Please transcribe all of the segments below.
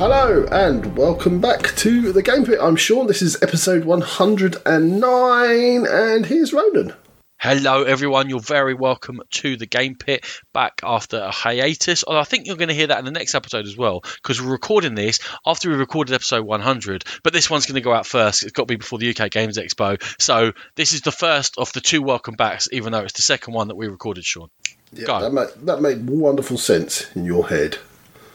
Hello and welcome back to the Game Pit. I'm Sean. This is episode 109, and here's Ronan. Hello, everyone. You're very welcome to the Game Pit back after a hiatus. Although I think you're going to hear that in the next episode as well, because we're recording this after we recorded episode 100. But this one's going to go out first. It's got to be before the UK Games Expo. So this is the first of the two welcome backs, even though it's the second one that we recorded, Sean. Yeah. That, made, that made wonderful sense in your head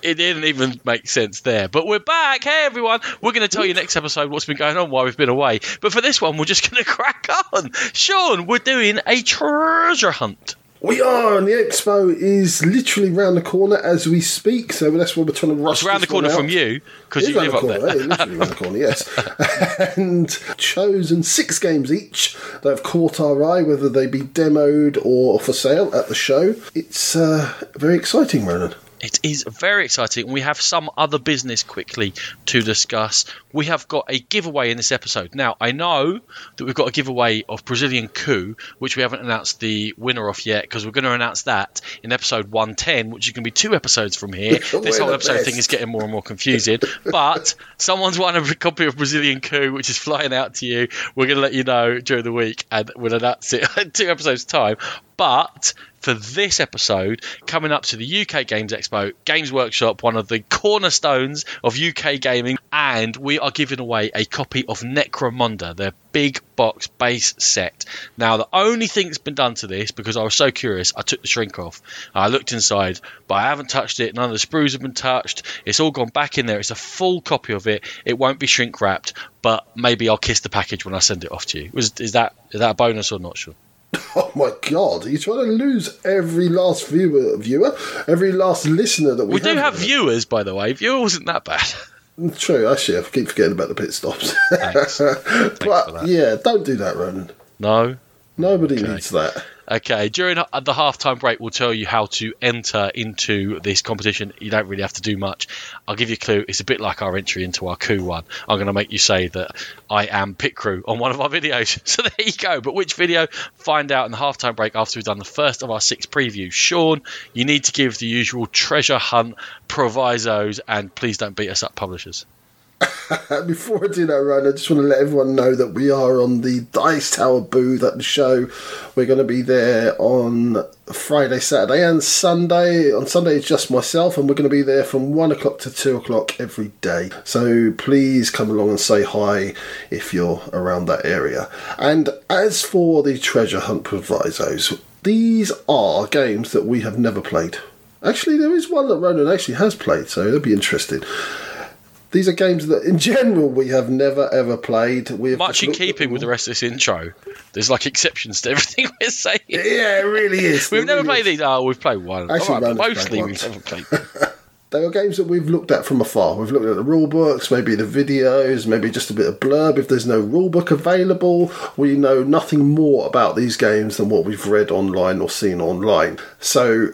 it didn't even make sense there. But we're back. Hey, everyone. We're going to tell you next episode what's been going on while we've been away. But for this one, we're just going to crack on. Sean, we're doing a treasure hunt. We are, and the expo is literally round the corner as we speak. So that's why we're trying to rush. It's around the corner from you because you live up corner, there. literally around the corner, yes. and chosen six games each that have caught our eye, whether they be demoed or for sale at the show. It's uh, very exciting, Ronan. It is very exciting. We have some other business quickly to discuss. We have got a giveaway in this episode. Now, I know that we've got a giveaway of Brazilian Coup, which we haven't announced the winner of yet because we're going to announce that in episode 110, which is going to be two episodes from here. this whole episode best. thing is getting more and more confusing. but someone's won a copy of Brazilian Coup, which is flying out to you. We're going to let you know during the week and we'll announce it in two episodes' time. But for this episode, coming up to the UK Games Expo, Games Workshop, one of the cornerstones of UK gaming, and we are giving away a copy of Necromunda, their big box base set. Now, the only thing that's been done to this, because I was so curious, I took the shrink off. I looked inside, but I haven't touched it. None of the sprues have been touched. It's all gone back in there. It's a full copy of it. It won't be shrink wrapped, but maybe I'll kiss the package when I send it off to you. is that is that a bonus or not? Sure. Oh my god, he's trying to lose every last viewer, viewer, every last listener that we, we have. do have viewers, by the way. Viewer wasn't that bad. True, actually, I keep forgetting about the pit stops. Thanks. Thanks but yeah, don't do that, Ronan. No, nobody okay. needs that. Okay, during the halftime break, we'll tell you how to enter into this competition. You don't really have to do much. I'll give you a clue. It's a bit like our entry into our coup one. I'm going to make you say that I am pit crew on one of our videos. So there you go. But which video? Find out in the halftime break after we've done the first of our six previews. Sean, you need to give the usual treasure hunt provisos, and please don't beat us up, publishers. Before I do that, Ryan, I just want to let everyone know that we are on the Dice Tower booth at the show. We're going to be there on Friday, Saturday, and Sunday. On Sunday, it's just myself, and we're going to be there from 1 o'clock to 2 o'clock every day. So please come along and say hi if you're around that area. And as for the treasure hunt provisos, these are games that we have never played. Actually, there is one that Ronan actually has played, so it'll be interesting. These are games that, in general, we have never ever played. We much in keeping with the rest of this intro. There's like exceptions to everything we're saying. Yeah, it really is. we've it never really played is. these. Oh, we've played one. Actually, right, mostly we haven't played. they are games that we've looked at from afar. We've looked at the rule books, maybe the videos, maybe just a bit of blurb. If there's no rule book available, we know nothing more about these games than what we've read online or seen online. So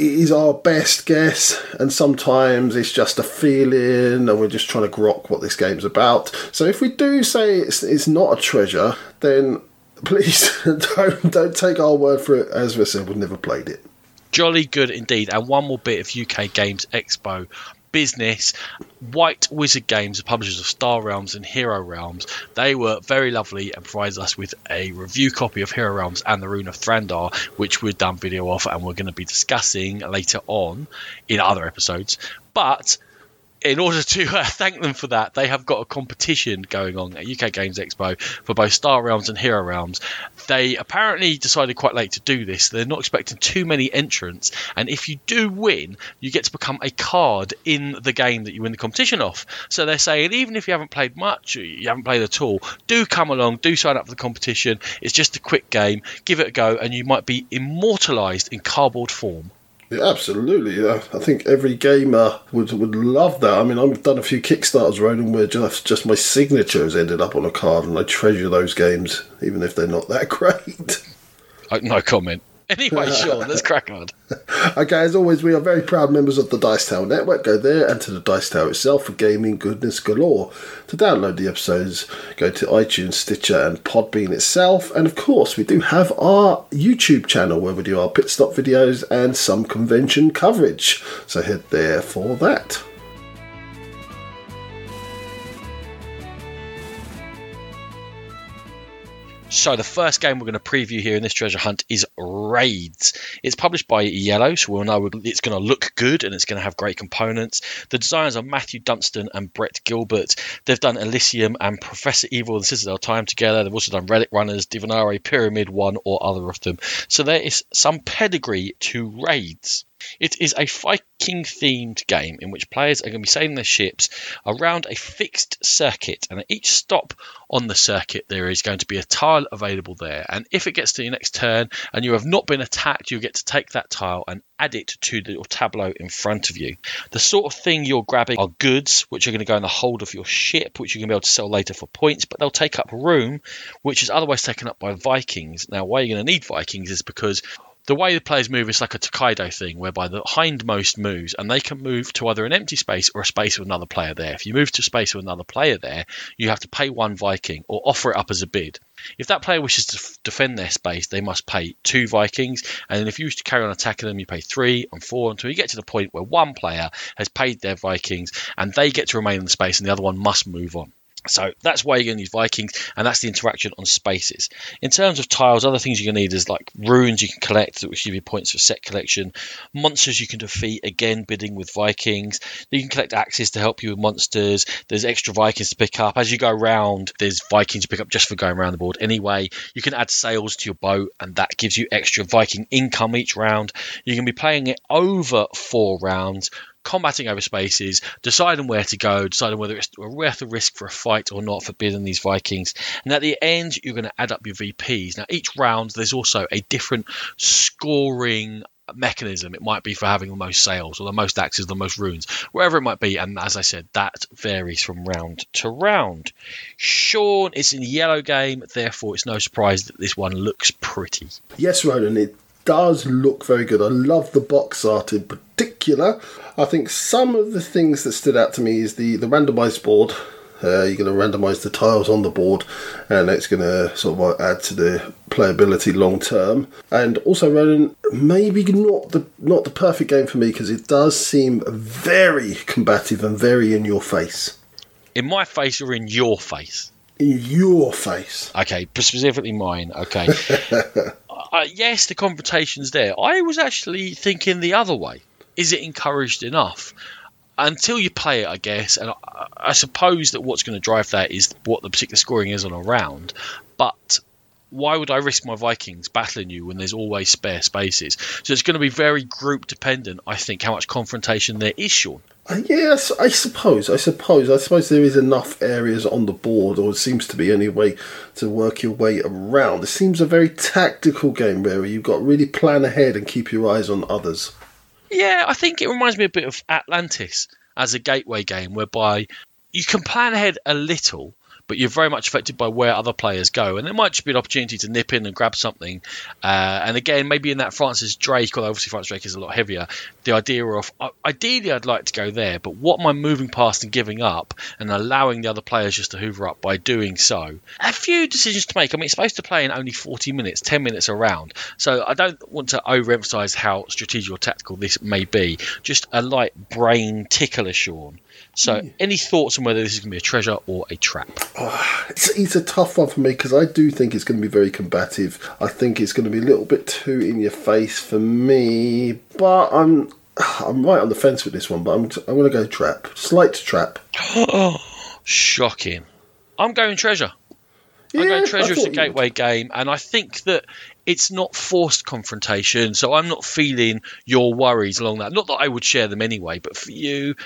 it is our best guess, and sometimes it's just a feeling, and we're just trying to grok what this game's about. So if we do say it's, it's not a treasure, then please don't don't take our word for it. As we said, we've never played it. Jolly good indeed. And one more bit of UK Games Expo business. White Wizard Games, the publishers of Star Realms and Hero Realms, they were very lovely and provided us with a review copy of Hero Realms and the Ruin of Thandar, which we've done video of and we're going to be discussing later on in other episodes. But in order to uh, thank them for that, they have got a competition going on at UK Games Expo for both Star Realms and Hero Realms. They apparently decided quite late to do this. They're not expecting too many entrants, and if you do win, you get to become a card in the game that you win the competition off. So they're saying even if you haven't played much, you haven't played at all, do come along, do sign up for the competition. It's just a quick game. Give it a go, and you might be immortalized in cardboard form. Yeah, absolutely. Yeah. I think every gamer would would love that. I mean, I've done a few Kickstarters, Ronan, where just just my signature has ended up on a card, and I treasure those games, even if they're not that great. Uh, no comment. Anyway, Sean, let's crack on. okay, as always, we are very proud members of the Dice Tower Network. Go there and to the Dice Tower itself for gaming goodness galore. To download the episodes, go to iTunes, Stitcher, and Podbean itself. And of course, we do have our YouTube channel where we do our pit stop videos and some convention coverage. So head there for that. So the first game we're going to preview here in this treasure hunt is Raids. It's published by Iello, so we'll know it's going to look good and it's going to have great components. The designers are Matthew Dunstan and Brett Gilbert. They've done Elysium and Professor Evil and Citadel Time together. They've also done Relic Runners, Divinare, Pyramid One, or other of them. So there is some pedigree to Raids. It is a Viking themed game in which players are going to be sailing their ships around a fixed circuit, and at each stop on the circuit, there is going to be a tile available there. And if it gets to your next turn and you have not been attacked, you get to take that tile and add it to the, tableau in front of you. The sort of thing you're grabbing are goods, which are going to go in the hold of your ship, which you're going to be able to sell later for points, but they'll take up room, which is otherwise taken up by Vikings. Now, why you're going to need Vikings is because the way the players move is like a Tokaido thing, whereby the hindmost moves and they can move to either an empty space or a space with another player there. If you move to a space with another player there, you have to pay one Viking or offer it up as a bid. If that player wishes to f- defend their space, they must pay two Vikings, and if you wish to carry on attacking them, you pay three and four until you get to the point where one player has paid their Vikings and they get to remain in the space and the other one must move on. So that's why you're going to use Vikings, and that's the interaction on spaces. In terms of tiles, other things you're going to need is like runes you can collect, which give you points for set collection. Monsters you can defeat, again, bidding with Vikings. You can collect axes to help you with monsters. There's extra Vikings to pick up. As you go around, there's Vikings to pick up just for going around the board anyway. You can add sails to your boat, and that gives you extra Viking income each round. You can be playing it over four rounds combating over spaces, deciding where to go, deciding whether it's worth the risk for a fight or not for bidding these Vikings. And at the end, you're going to add up your VPs. Now, each round, there's also a different scoring mechanism. It might be for having the most sails or the most axes, the most runes, wherever it might be. And as I said, that varies from round to round. Sean, it's in the Iello game, therefore it's no surprise that this one looks pretty. Yes, Ronan, it does look very good. I love the box art in particular. I think some of the things that stood out to me is the, the randomized board. Uh, you're going to randomize the tiles on the board, and it's going to sort of add to the playability long term. And also, Ronan, maybe not the not the perfect game for me because it does seem very combative and very in your face. In my face, or in your face? In your face. Okay, specifically mine. Okay. uh, yes, the confrontation's there. I was actually thinking the other way is it encouraged enough? Until you play it, I guess, and I, I suppose that what's going to drive that is what the particular scoring is on a round. But why would I risk my Vikings battling you when there's always spare spaces? So it's going to be very group dependent, I think, how much confrontation there is, Sean. Uh, yes, I suppose. I suppose. I suppose there is enough areas on the board, or it seems to be anyway, to work your way around. It seems a very tactical game where you've got to really plan ahead and keep your eyes on others. Yeah, I think it reminds me a bit of Atlantis as a gateway game, whereby you can plan ahead a little, but you're very much affected by where other players go. And it might just be an opportunity to nip in and grab something. Uh, and again, maybe in that Francis Drake, although obviously Francis Drake is a lot heavier, the idea of ideally I'd like to go there, but what am I moving past and giving up and allowing the other players just to hoover up by doing so? A few decisions to make. I mean, it's supposed to play in only 40 minutes, 10 minutes around. So I don't want to overemphasize how strategic or tactical this may be. Just a light brain tickler, Sean. So, any thoughts on whether this is going to be a treasure or a trap? Oh, it's, it's a tough one for me because I do think it's going to be very combative. I think it's going to be a little bit too in your face for me, but I'm I'm right on the fence with this one. But I'm I'm going to go trap, slight trap. Shocking! I'm going treasure. Yeah, I'm going treasure as a gateway game, and I think that it's not forced confrontation, so I'm not feeling your worries along that. Not that I would share them anyway, but for you,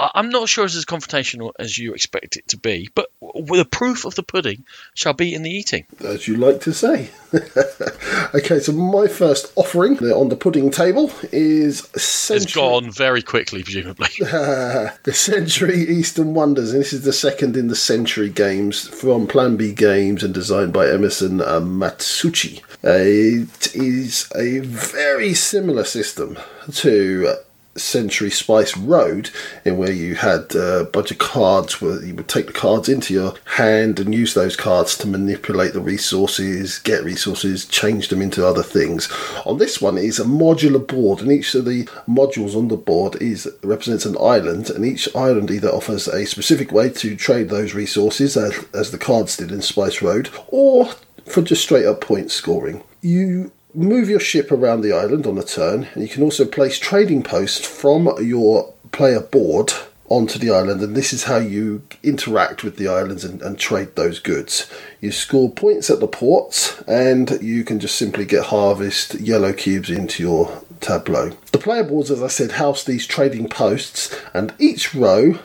I'm not sure it's as confrontational as you expect it to be, but the proof of the pudding shall be in the eating. As you like to say. okay, so my first offering on the pudding table is Century... It's gone very quickly, presumably. the Century Eastern Wonders, and this is the second in the Century games from Plan B Games and designed by Emerson uh, Matsuuchi. Uh, it is a very similar system to Century Spice Road, in where you had uh, a bunch of cards where you would take the cards into your hand and use those cards to manipulate the resources, get resources, change them into other things. On this one, is a modular board, and each of the modules on the board is represents an island, and each island either offers a specific way to trade those resources, as, as the cards did in Spice Road, or for just straight up point scoring. You move your ship around the island on a turn, and you can also place trading posts from your player board onto the island, and this is how you interact with the islands and, and, trade those goods. You score points at the ports, and you can just simply get harvest yellow cubes into your tableau. The player boards, as I said, house these trading posts, and each row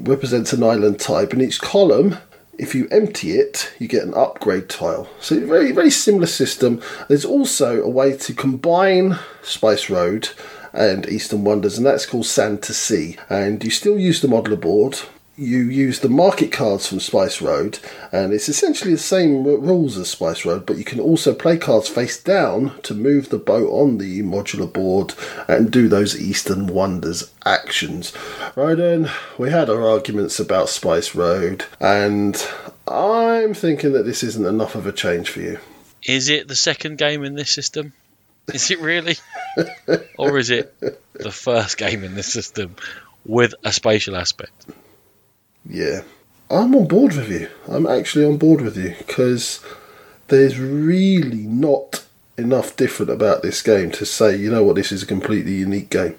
represents an island type, and each column if you empty it, you get an upgrade tile. So very very similar system. There's also a way to combine Spice Road and Eastern Wonders, and that's called Sand to Sea. And you still use the modular board. You use the market cards from Spice Road, and it's essentially the same rules as Spice Road, but you can also play cards face down to move the boat on the modular board and do those Eastern Wonders actions. Right then, we had our arguments about Spice Road, and I'm thinking that this isn't enough of a change for you. Is it the second game in this system? Is it really? or is it the first game in this system with a spatial aspect? Yeah. I'm on board with you. I'm actually on board with you because there's really not enough different about this game to say, you know what, this is a completely unique game.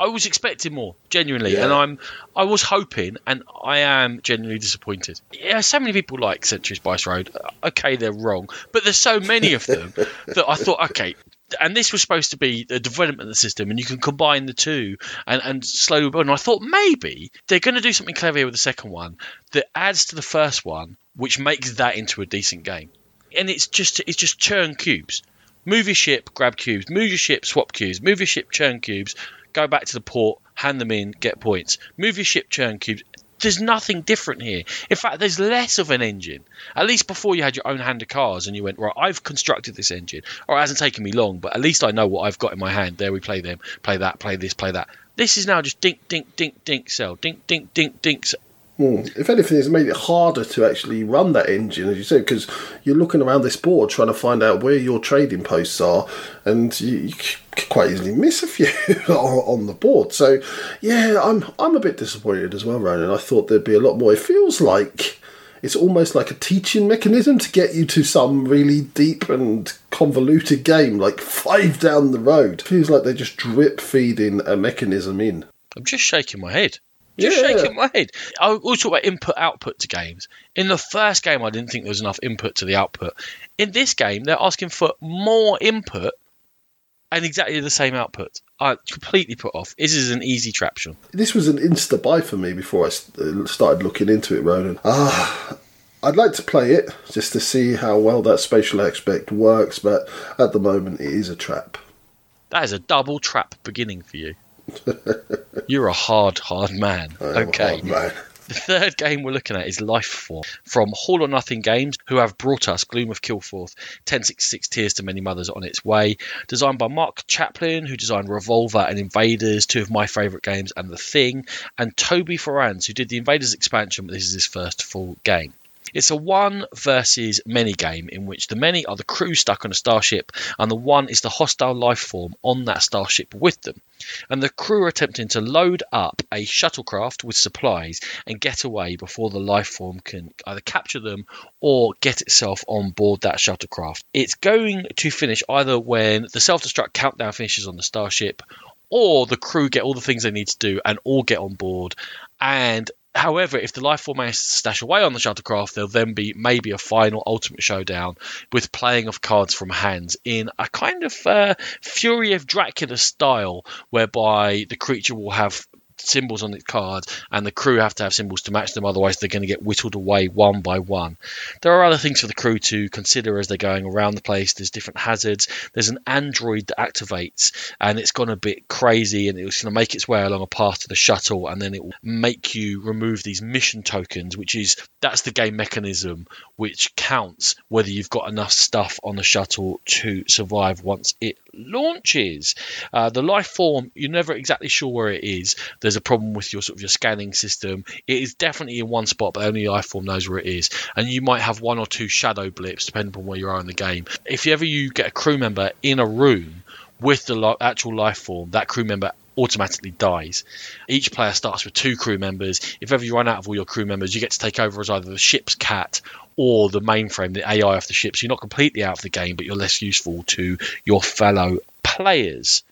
I was expecting more, genuinely, yeah. and I'm I was hoping, and I am genuinely disappointed. Yeah, so many people like Century Spice Road. Uh, okay, they're wrong, but there's so many of them that I thought, okay, and this was supposed to be the development of the system, and you can combine the two and, and slowly build. And I thought maybe they're going to do something clever with the second one that adds to the first one, which makes that into a decent game. And it's just it's just churn cubes. Move your ship, grab cubes. Move your ship, swap cubes. Move your ship, churn cubes. Go back to the port, hand them in, get points. Move your ship, churn cubes there's nothing different here. In fact, there's less of an engine. At least before you had your own hand of cars and you went, right, I've constructed this engine. Or it hasn't taken me long, but at least I know what I've got in my hand. There we play them, play that, play this, play that. This is now just dink, dink, dink, dink, sell. Dink, dink, dink, dink, sell. Mm. If anything, it's made it harder to actually run that engine, as you said, because you're looking around this board trying to find out where your trading posts are, and you, you quite easily miss a few on the board. So, yeah, I'm I'm a bit disappointed as well, Ronan. I thought there'd be a lot more. It feels like it's almost like a teaching mechanism to get you to some really deep and convoluted game, like five down the road. It feels like they're just drip feeding a mechanism in. I'm just shaking my head. Just yeah. shaking my head. I always talk about input output to games. In the first game, I didn't think there was enough input to the output. In this game, they're asking for more input and exactly the same output. I completely put off. This is an easy trap, Sean. This was an insta buy for me before I uh, started looking into it, Ronan. Ah. I'd like to play it just to see how well that spatial aspect works, but at the moment it is a trap. That is a double trap beginning for you. You're a hard, hard man. okay. Hard man. The third game we're looking at is Lifeform from Hall or Nothing Games, who have brought us Gloom of Kilforth, 1066 Tears to Many Mothers on its way. Designed by Mark Chaplin, who designed Revolver and Invaders, two of my favourite games, and The Thing, and Toby Foranz, who did the Invaders expansion, but this is his first full game. It's a one versus many game in which the many are the crew stuck on a starship, and the one is the hostile life form on that starship with them. And the crew are attempting to load up a shuttlecraft with supplies and get away before the life form can either capture them or get itself on board that shuttlecraft. It's going to finish either when the self destruct countdown finishes on the starship or the crew get all the things they need to do and all get on board and However, if the life form manages to stash away on the shuttlecraft, there'll then be maybe a final ultimate showdown with playing of cards from hands in a kind of uh, Fury of Dracula style, whereby the creature will have symbols on its cards, and the crew have to have symbols to match them. Otherwise, they're going to get whittled away one by one. There are other things for the crew to consider as they're going around the place. There's different hazards. There's an android that activates, and it's gone a bit crazy, and it's going to make its way along a path to the shuttle, and then it will make you remove these mission tokens, which is that's the game mechanism which counts whether you've got enough stuff on the shuttle to survive once it launches. Uh, the life form, you're never exactly sure where it is. There's a problem with your sort of your scanning system. It is definitely in one spot, but only life form knows where it is. And you might have one or two shadow blips depending on where you are in the game. If ever you get a crew member in a room with the actual life form, that crew member automatically dies. Each player starts with two crew members. If ever you run out of all your crew members, you get to take over as either the ship's cat or the mainframe, the AI of the ship. So you're not completely out of the game, but you're less useful to your fellow players.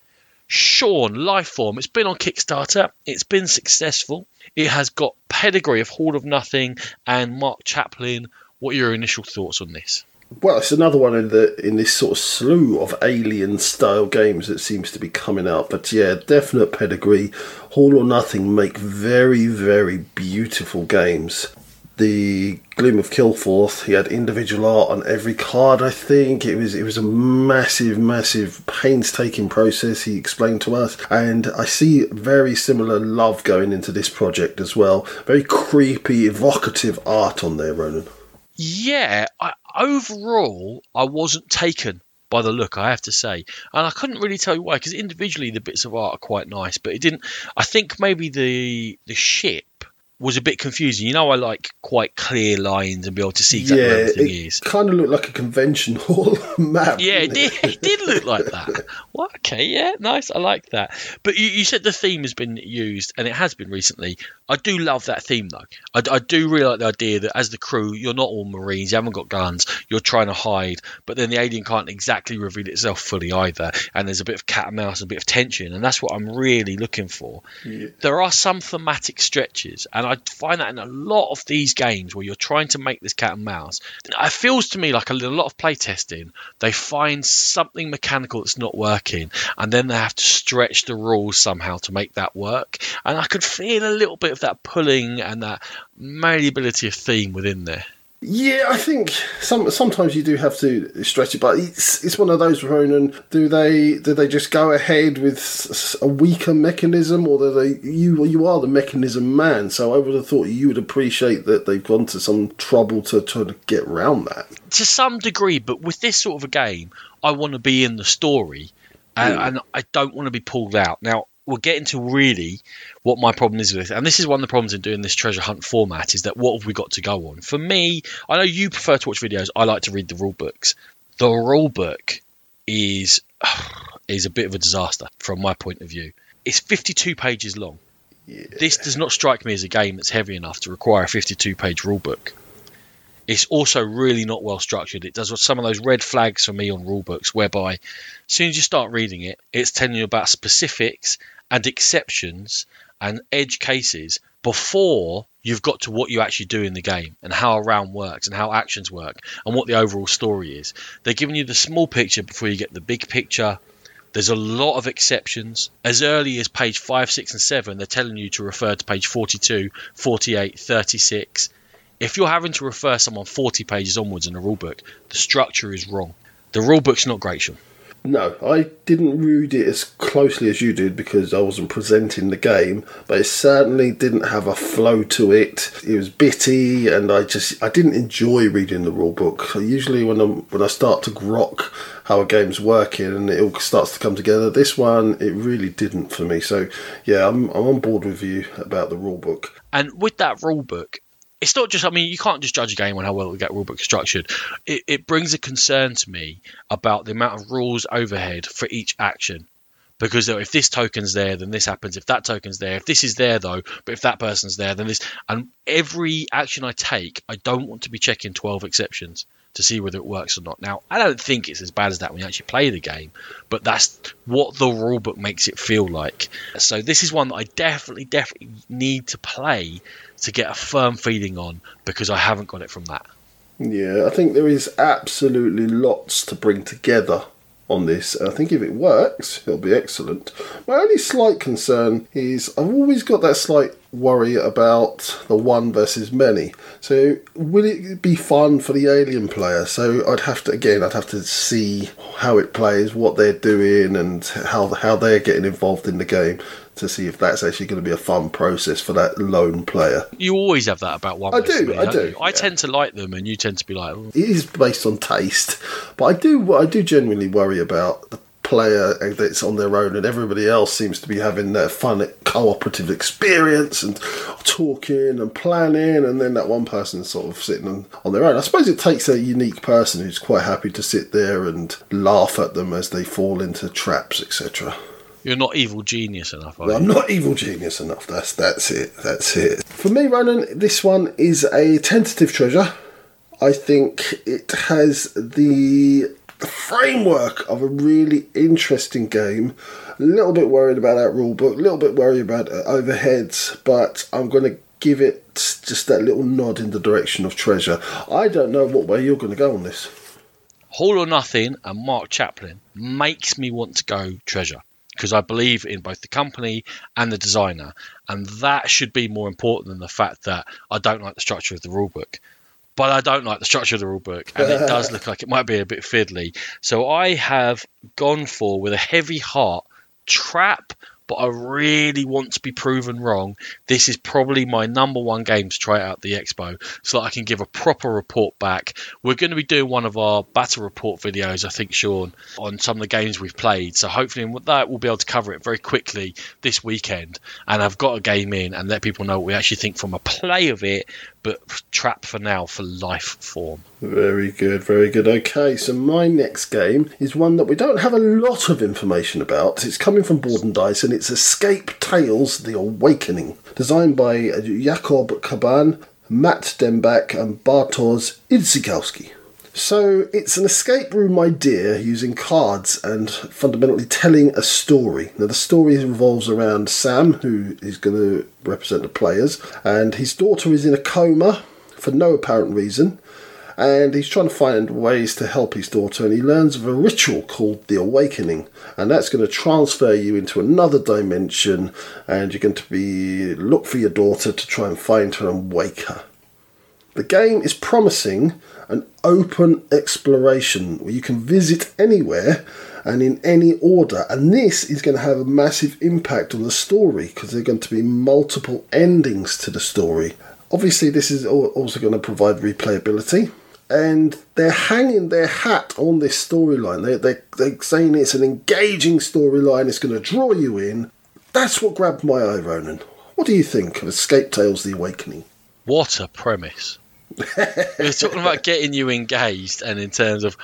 Sean Lifeform. It's been on Kickstarter. It's been successful. It has got pedigree of Hall or Nothing and Mark Chaplin. What are your initial thoughts on this? Well, it's another one in the in this sort of slew of alien style games that seems to be coming out. But yeah, definite pedigree. Hall or Nothing make very very beautiful games the Gloom of Kilforth. He had individual art on every card. I think it was it was a massive, massive, painstaking process. He explained to us, and I see very similar love going into this project as well. Very creepy, evocative art on there, Ronan. Yeah, I, overall, I wasn't taken by the look, I have to say. And I couldn't really tell you why, because individually the bits of art are quite nice, but it didn't. I think maybe the the ship was a bit confusing. You know, I like quite clear lines and be able to see exactly yeah, where everything it is. Kind of looked like a convention hall map. Yeah, it did, it did look like that. Well, okay, yeah, nice. I like that. But you, you said the theme has been used, and it has been recently. I do love that theme, though. I, I do really like the idea that as the crew, you're not all Marines, you haven't got guns, you're trying to hide, but then the alien can't exactly reveal itself fully either. And there's a bit of cat and mouse, a bit of tension, and that's what I'm really looking for. Yeah. There are some thematic stretches, and I find that in a lot of these games where you're trying to make this cat and mouse. It feels to me like a, a lot of playtesting, they find something mechanical that's not working, and then they have to stretch the rules somehow to make that work. And I could feel a little bit of that pulling and that malleability of theme within there. Yeah, I think some sometimes you do have to stretch it, but it's it's one of those. Ronan, do they do they just go ahead with a weaker mechanism, or do they you you are the mechanism man? So I would have thought you would appreciate that they've gone to some trouble to try to get around that. To some degree, but with this sort of a game, I want to be in the story, and, hmm. and I don't want to be pulled out. Now, we'll get into really what my problem is with it. And this is one of the problems in doing this treasure hunt format is that what have we got to go on? For me, I know you prefer to watch videos. I like to read the rule books. The rule book is is a bit of a disaster from my point of view. It's 52 pages long. This does not strike me as a game that's heavy enough to require a 52 page rule book. It's also really not well structured. It does some of those red flags for me on rule books, whereby as soon as you start reading it, it's telling you about specifics and exceptions and edge cases before you've got to what you actually do in the game and how a round works and how actions work and what the overall story is. They're giving you the small picture before you get the big picture. There's a lot of exceptions. As early as page 5, 6, and 7, they're telling you to refer to page 42, 48, 36. If you're having to refer someone 40 pages onwards in a rulebook, the structure is wrong. The rulebook's not great, Sean. No, I didn't read it as closely as you did because I wasn't presenting the game, but it certainly didn't have a flow to it. It was bitty, and I just I didn't enjoy reading the rule book. Usually, when I when I start to grok how a game's working and it all starts to come together, this one it really didn't for me. So yeah, I'm I'm on board with you about the rule book. And with that rule book, it's not just. I mean, you can't just judge a game on how well the rulebook is structured. It, it brings a concern to me about the amount of rules overhead for each action. Because if this token's there, then this happens. If that token's there, if this is there though, but if that person's there, then this. And every action I take, I don't want to be checking twelve exceptions to see whether it works or not. Now, I don't think it's as bad as that when you actually play the game, but that's what the rulebook makes it feel like. So this is one that I definitely, definitely need to play to get a firm feeling on because I haven't got it from that. Yeah, I think there is absolutely lots to bring together on this. I think if it works, it'll be excellent. My only slight concern is I've always got that slight worry about the one versus many. So will it be fun for the alien player? So I'd have to again I'd have to see how it plays, what they're doing and how how they're getting involved in the game to see if that's actually going to be a fun process for that lone player. You always have that about one. I do, many, I do, you? I yeah. tend to like them, and you tend to be like, "Oh, it is based on taste, but I do I do genuinely worry about the player that's on their own, and everybody else seems to be having their fun cooperative experience and talking and planning, and then that one person sort of sitting on, on their own. I suppose it takes a unique person who's quite happy to sit there and laugh at them as they fall into traps, etc. you're not evil genius enough." Are you? I'm not evil genius enough. That's that's it. That's it. For me, Ronan, this one is a tentative treasure. I think it has the framework of a really interesting game. A little bit worried about that rule book, a little bit worried about uh, overheads, but I'm going to give it just that little nod in the direction of treasure. I don't know what way you're going to go on this. Hall or Nothing and Mark Chaplin makes me want to go treasure because I believe in both the company and the designer, and that should be more important than the fact that I don't like the structure of the rulebook. But I don't like the structure of the rulebook, and it does look like it might be a bit fiddly. So I have gone for with a heavy heart trap but I really want to be proven wrong. This is probably my number one game to try out the expo so that I can give a proper report back. We're going to be doing one of our battle report videos, I think, Sean, on some of the games we've played. So hopefully, with that, we'll be able to cover it very quickly this weekend. And I've got a game in and let people know what we actually think from a play of it but trap for now for life form. Very good, very good. Okay, so my next game is one that we don't have a lot of information about. It's coming from Board and Dice and it's Escape Tales The Awakening, designed by uh, Jakub Caban, Matt Dembek, and Bartosz Idzikowski. So it's an escape room idea using cards and fundamentally telling a story. Now the story revolves around Sam, who is going to represent the players, and his daughter is in a coma for no apparent reason. And he's trying to find ways to help his daughter, and he learns of a ritual called the Awakening, and that's going to transfer you into another dimension, and you're going to be look for your daughter to try and find her and wake her. The game is promising an open exploration where you can visit anywhere and in any order. And this is going to have a massive impact on the story because there are going to be multiple endings to the story. Obviously, this is also going to provide replayability. And they're hanging their hat on this storyline. They, they, they're saying it's an engaging storyline, it's going to draw you in. That's what grabbed my eye, Ronan. What do you think of Escape Tales The Awakening? What a premise. We're talking about getting you engaged, and in terms of,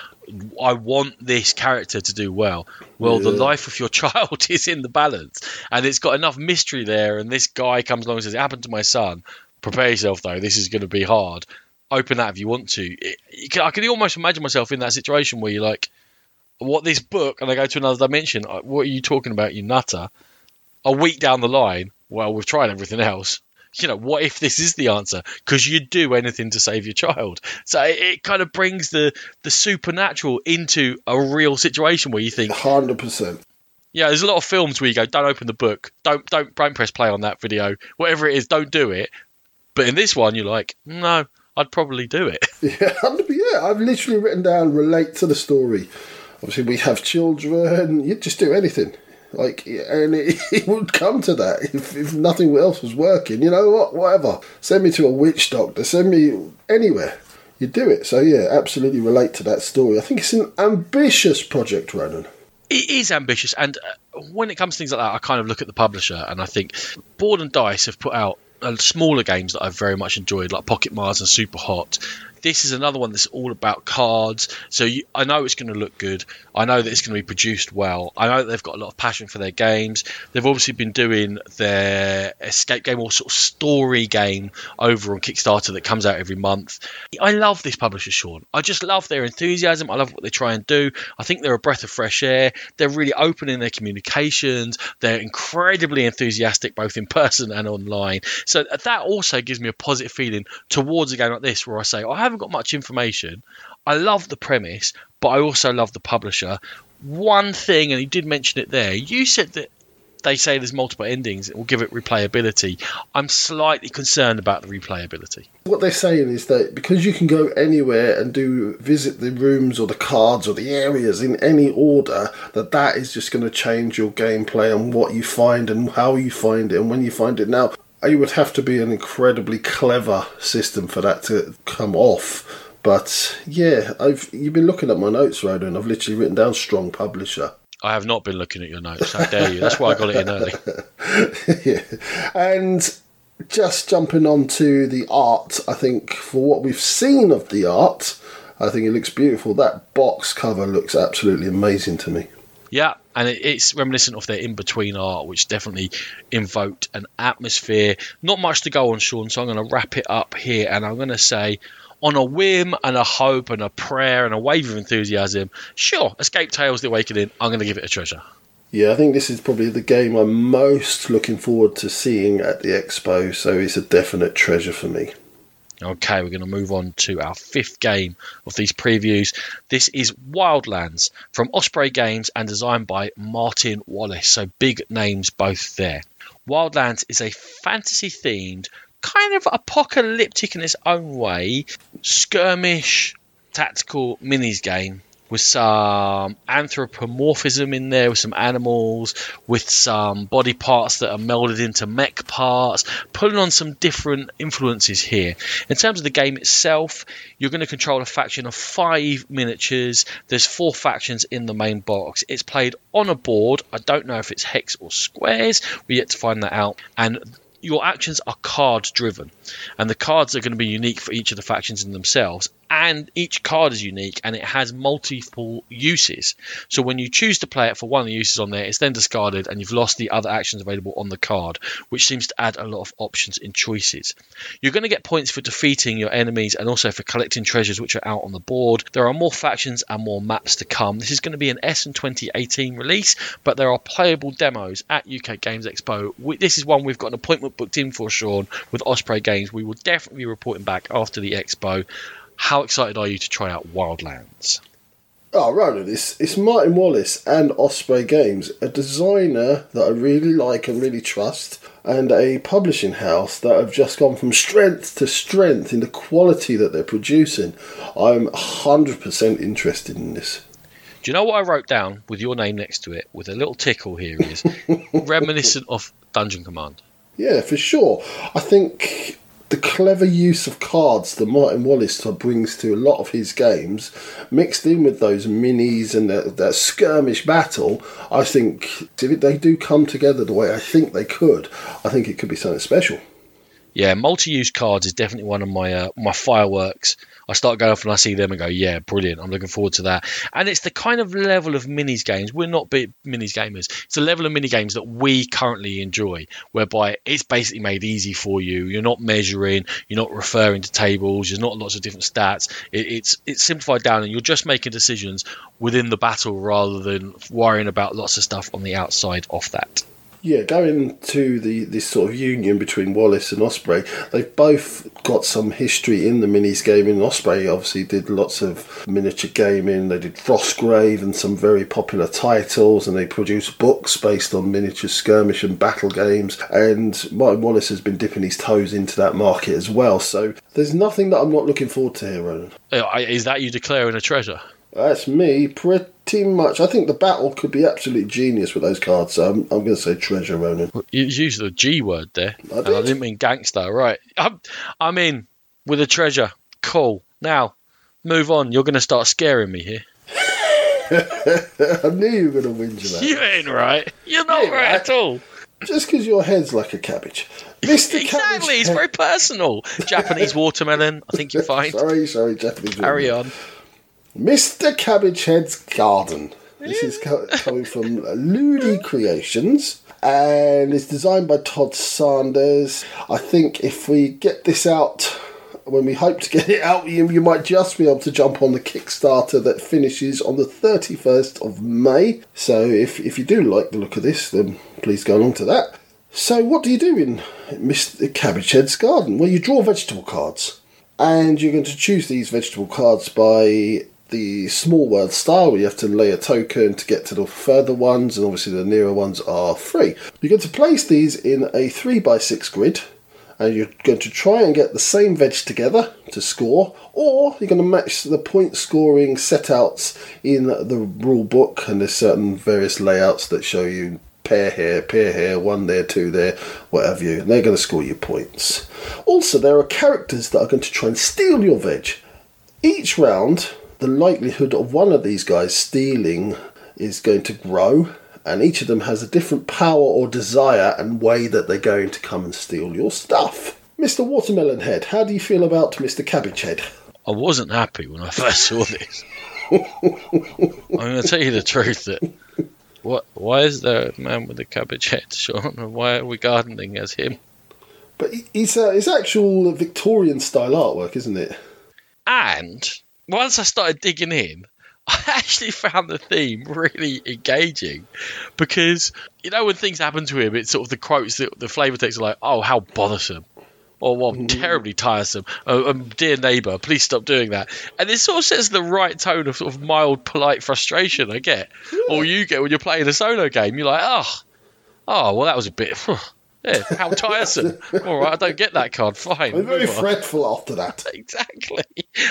I want this character to do well. Well, yeah. the life of your child is in the balance, and it's got enough mystery there. And this guy comes along and says, "It happened to my son." Prepare yourself, though. This is going to be hard. Open that if you want to. It, can, I can almost imagine myself in that situation where you're like, "What this book?" and I go to another dimension. Uh, what are you talking about, you nutter? A week down the line, well, we've tried everything else you know, what if this is the answer? Because you'd do anything to save your child. So it, it, kind of brings the the supernatural into a real situation where you think, hundred percent. Yeah, there's a lot of films where you go, don't open the book, don't don't don't press play on that video, whatever it is, don't do it. But in this one, you're like, no, I'd probably do it. Yeah, yeah, I've literally written down relate to the story. Obviously, we have children. You'd just do anything. Like, and it, it, would come to that if, if nothing else was working. You know what? Whatever. Send me to a witch doctor. Send me anywhere. You do it. So yeah, absolutely relate to that story. I think it's an ambitious project, Ronan. It is ambitious, and uh, when it comes to things like that, I kind of look at the publisher and I think Board and Dice have put out uh, smaller games that I've very much enjoyed, like Pocket Mars and Super Hot, this is another one that's all about cards. So you, I know it's going to look good. I know that it's going to be produced well. I know they've got a lot of passion for their games. They've obviously been doing their escape game or sort of story game over on Kickstarter that comes out every month. I love this publisher, Sean. I just love their enthusiasm. I love what they try and do. I think they're a breath of fresh air. They're really open in their communications. They're incredibly enthusiastic both in person and online. So that also gives me a positive feeling towards a game like this where I say, oh, I have haven't got much information. I love the premise, but I also love the publisher. One thing, and he did mention it there, you said that they say there's multiple endings, it will give it replayability. I'm slightly concerned about the replayability. What they're saying is that because you can go anywhere and do visit the rooms or the cards or the areas in any order, that that is just going to change your gameplay and what you find and how you find it and when you find it. Now, it would have to be an incredibly clever system for that to come off. But yeah, I've you've been looking at my notes, Ronan. I've literally written down strong publisher. I have not been looking at your notes. How dare you? That's why I got it in early. yeah, and just jumping on to the art, I think for what we've seen of the art, I think it looks beautiful. That box cover looks absolutely amazing to me. Yeah, and it, it's reminiscent of their in between art, which definitely invoked an atmosphere. Not much to go on, Sean, so I'm going to wrap it up here, and I'm going to say on a whim and a hope and a prayer and a wave of enthusiasm, sure, Escape Tales The Awakening, I'm going to give it a treasure. Yeah, I think this is probably the game I'm most looking forward to seeing at the expo, so it's a definite treasure for me. Okay, we're going to move on to our fifth game of these previews. This is Wildlands from Osprey Games and designed by Martin Wallace. So big names both there. Wildlands is a fantasy themed, kind of apocalyptic in its own way, skirmish tactical minis game with some anthropomorphism in there, with some animals, with some body parts that are melded into mech parts, pulling on some different influences here. In terms of the game itself, you're going to control a faction of five miniatures. There's four factions in the main box. It's played on a board. I don't know if it's hex or squares. We're yet to find that out. And your actions are card driven and the cards are going to be unique for each of the factions in themselves and each card is unique and it has multiple uses. So when you choose to play it for one of the uses on there, it's then discarded and you've lost the other actions available on the card, which seems to add a lot of options and choices. You're going to get points for defeating your enemies and also for collecting treasures which are out on the board. There are more factions and more maps to come. This is going to be an Essen 2018 release, but there are playable demos at UK Games Expo. We, this is one we've got an appointment booked in for, Sean, with Osprey Games. We will definitely be reporting back after the expo. How excited are you to try out Wildlands? Oh, Roland, it's, it's Martin Wallace and Osprey Games, a designer that I really like and really trust, and a publishing house that have just gone from strength to strength in the quality that they're producing. I'm 100% interested in this. Do you know what I wrote down with your name next to it, with a little tickle here is reminiscent of Dungeon Command? Yeah, for sure. I think the clever use of cards that Martin Wallace brings to a lot of his games, mixed in with those minis and that, skirmish battle, I think if they do come together the way I think they could, I think it could be something special. Yeah, multi-use cards is definitely one of my uh, my fireworks I start going off and I see them and go, yeah, brilliant. I'm looking forward to that. And it's the kind of level of minis games. We're not big minis gamers. It's the level of mini games that we currently enjoy, whereby it's basically made easy for you. You're not measuring, you're not referring to tables, there's not lots of different stats. It, it's it's simplified down, and you're just making decisions within the battle rather than worrying about lots of stuff on the outside of that. Yeah, going to the this sort of union between Wallace and Osprey, they've both got some history in the minis gaming. Osprey obviously did lots of miniature gaming. They did Frostgrave and some very popular titles, and they produce books based on miniature skirmish and battle games. And Martin Wallace has been dipping his toes into that market as well. So there's nothing that I'm not looking forward to here, Ronan. Oh, is that you declaring a treasure? That's me, pretty much. I think the battle could be absolutely genius with those cards. So I'm, I'm going to say treasure, Ronan. You used the G word there, I and did. I didn't mean gangster. Right? I'm, I'm in with a treasure. Cool. Now, move on. You're going to start scaring me here. I knew you were going to whinge that. You ain't right. You're not right right. at all. Just because your head's like a cabbage. Mr. Exactly. Cabbage It's very personal. Japanese watermelon. I think you're fine. Sorry, sorry, Japanese. Carry woman. on. Mr. Cabbage Head's Garden. This is co- coming from Ludi Creations and it's designed by Todd Sanders. I think if we get this out when we hope to get it out, you, you might just be able to jump on the Kickstarter that finishes on the 31st of May. So if, if you do like the look of this, then please go along to that. So what do you do in Mr. Cabbage Head's Garden? Well, you draw vegetable cards and you're going to choose these vegetable cards by the small world style where you have to lay a token to get to the further ones and obviously the nearer ones are free you're going to place these in a 3x6 grid and you're going to try and get the same veg together to score or you're going to match the point scoring setouts in the rule book and there's certain various layouts that show you pair here, pair here, one there, two there, whatever you, and they're going to score you points. Also, there are characters that are going to try and steal your veg. Each round, the likelihood of one of these guys stealing is going to grow, and each of them has a different power or desire and way that they're going to come and steal your stuff. Mr. Watermelon Head, how do you feel about Mr. Cabbage Head? I wasn't happy when I first saw this. I'm going to tell you the truth that what? Why is there a man with a cabbage head, Sean? And why are we gardening as him? But he's uh, it's actual Victorian style artwork, isn't it? And once I started digging in, I actually found the theme really engaging because you know when things happen to him, it's sort of the quotes, the, the flavor text are like, "Oh, how bothersome." Or well, terribly tiresome. Oh, um, dear neighbour, please stop doing that. And it sort of sets the right tone of sort of mild, polite frustration I get, or you get when you're playing a solo game. You're like, oh, oh, well, that was a bit. Yeah, how tiresome. All right, I don't get that card. Fine. I'm very on. fretful after that. Exactly.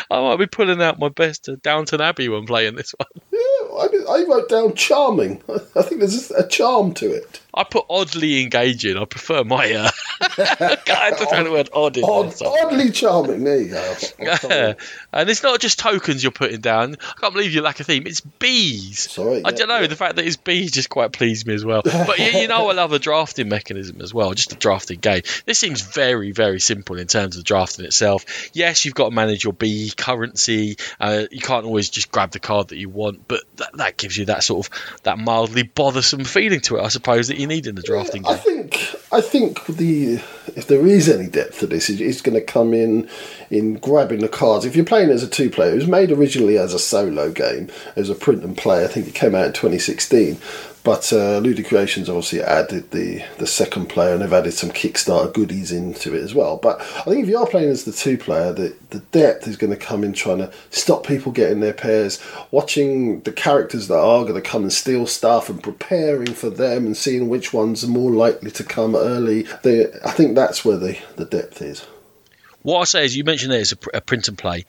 I might be pulling out my best uh, Downton Abbey when playing this one. Yeah, I, I wrote down charming. I think there's a charm to it. I put oddly engaging. I prefer my. Uh, I the word odd Odd, oddly charming. There you go. Yeah. and it's not just tokens you're putting down. I can't believe you lack a theme. It's bees. Sorry, I yeah, don't know. yeah. The fact that it's bees just quite pleased me as well. But you, you know, I love a drafting mechanism as well, just a drafting game. This seems very, very simple in terms of drafting itself. Yes, you've got to manage your bee currency. Uh, you can't always just grab the card that you want, but that, that gives you that sort of that mildly bothersome feeling to it, I suppose, that you need in the drafting I think I think the if there is any depth to this, it- it's going to come in in grabbing the cards. If you're playing as a two player, it was made originally as a solo game, as a print and play. I think it came out in 2016. But uh, Ludo Creations obviously added the, the second player and they've added some Kickstarter goodies into it as well. But I think if you are playing as the two player, the, the depth is going to come in trying to stop people getting their pairs, watching the characters that are going to come and steal stuff and preparing for them and seeing which ones are more likely to come early. The, I think that's where the, the depth is. What I say is, you mentioned there is a, pr- a print and play.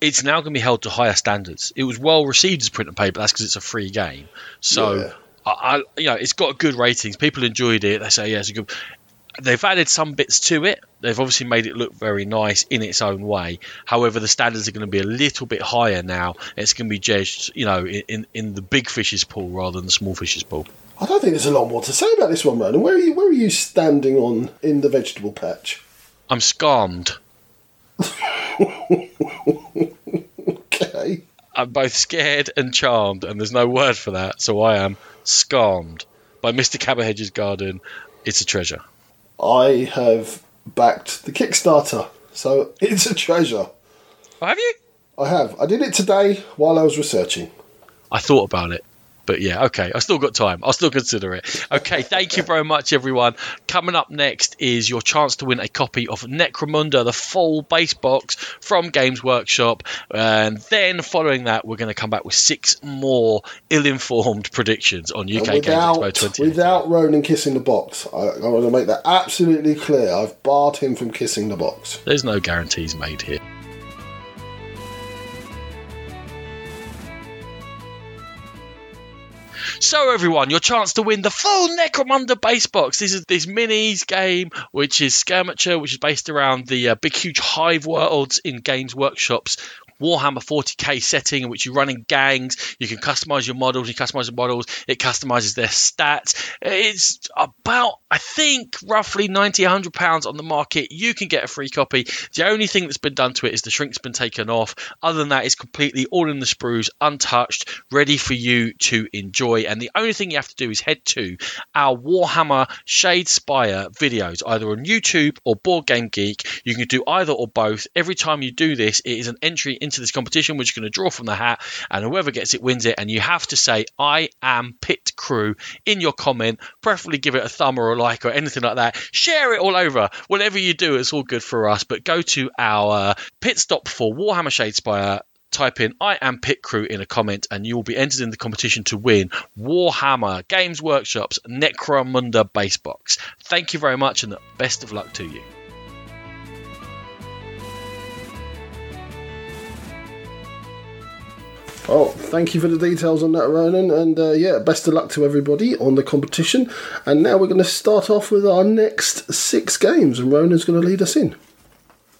It's now going to be held to higher standards. It was well received as print and play, but that's because it's a free game. So, Yeah. I, I, you know, it's got good ratings. People enjoyed it. They say, yeah, it's a good. They've added some bits to it. They've obviously made it look very nice in its own way. However, the standards are going to be a little bit higher now. It's going to be judged, you know, in, in, the big fish's pool rather than the small fish's pool. I don't think there's a lot more to say about this one, Ronan. Where are you? Where are you standing on in the vegetable patch? I'm scammed. Okay. I'm both scared and charmed, and there's no word for that, so I am scammed by Mr. Cabbagehead's Garden. It's a treasure. I have backed the Kickstarter, so it's a treasure. Oh, have you? I have. I did it today while I was researching. I thought about it. But yeah, okay. I still got time. I'll still consider it. Okay, thank you very much, everyone. Coming up next is your chance to win a copy of Necromunda, the full base box from Games Workshop. And then following that, we're going to come back with six more ill informed predictions on UK And Games Expo without, 20. without Ronan kissing the box. I, I want to make that absolutely clear. I've barred him from kissing the box. There's no guarantees made here. So everyone, your chance to win the full Necromunda base box. This is this minis game, which is Skirmisher, which is based around the uh, big, huge hive worlds in Games Workshop's Warhammer 40k setting in which you run in gangs. You can customize your models. You customize the models. It customizes their stats. It's about, I think, roughly 90, 100 pounds on the market. You can get a free copy. The only thing that's been done to it is the shrink's been taken off. Other than that, it's completely all in the sprues, untouched, ready for you to enjoy. And the only thing you have to do is head to our Warhammer Shadespire videos, either on YouTube or Board Game Geek. You can do either or both. Every time you do this, it is an entry into this competition, We're just going to draw from the hat, and whoever gets it wins it. And you have to say, I am Pit Crew in your comment, preferably give it a thumb or a like or anything like that. Share it all over. Whatever you do, it's all good for us. But go to our uh, pit stop for Warhammer Shadespire. Type in I am Pit Crew in a comment and you will be entered in the competition to win Warhammer Games Workshop's Necromunda base box. Thank you very much and the best of luck to you. Oh, thank you for the details on that, Ronan. And uh, yeah, best of luck to everybody on the competition. And now we're going to start off with our next six games, and Ronan's going to lead us in.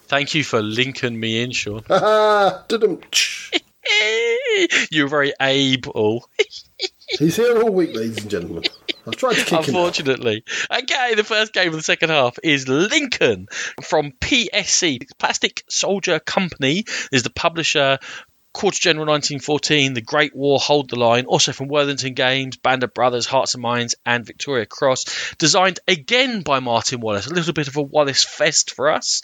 Thank you for linking me in, Sean. You're very able. He's here all week, ladies and gentlemen. I've tried to kick. Unfortunately. Okay, the first game of the second half is Lincoln from PSC, Plastic Soldier Company, is the publisher. Quarter General 1914, The Great War, Hold the Line, also from Worthington Games, Band of Brothers, Hearts and Minds, and Victoria Cross. Designed again by Martin Wallace, a little bit of a Wallace fest for us.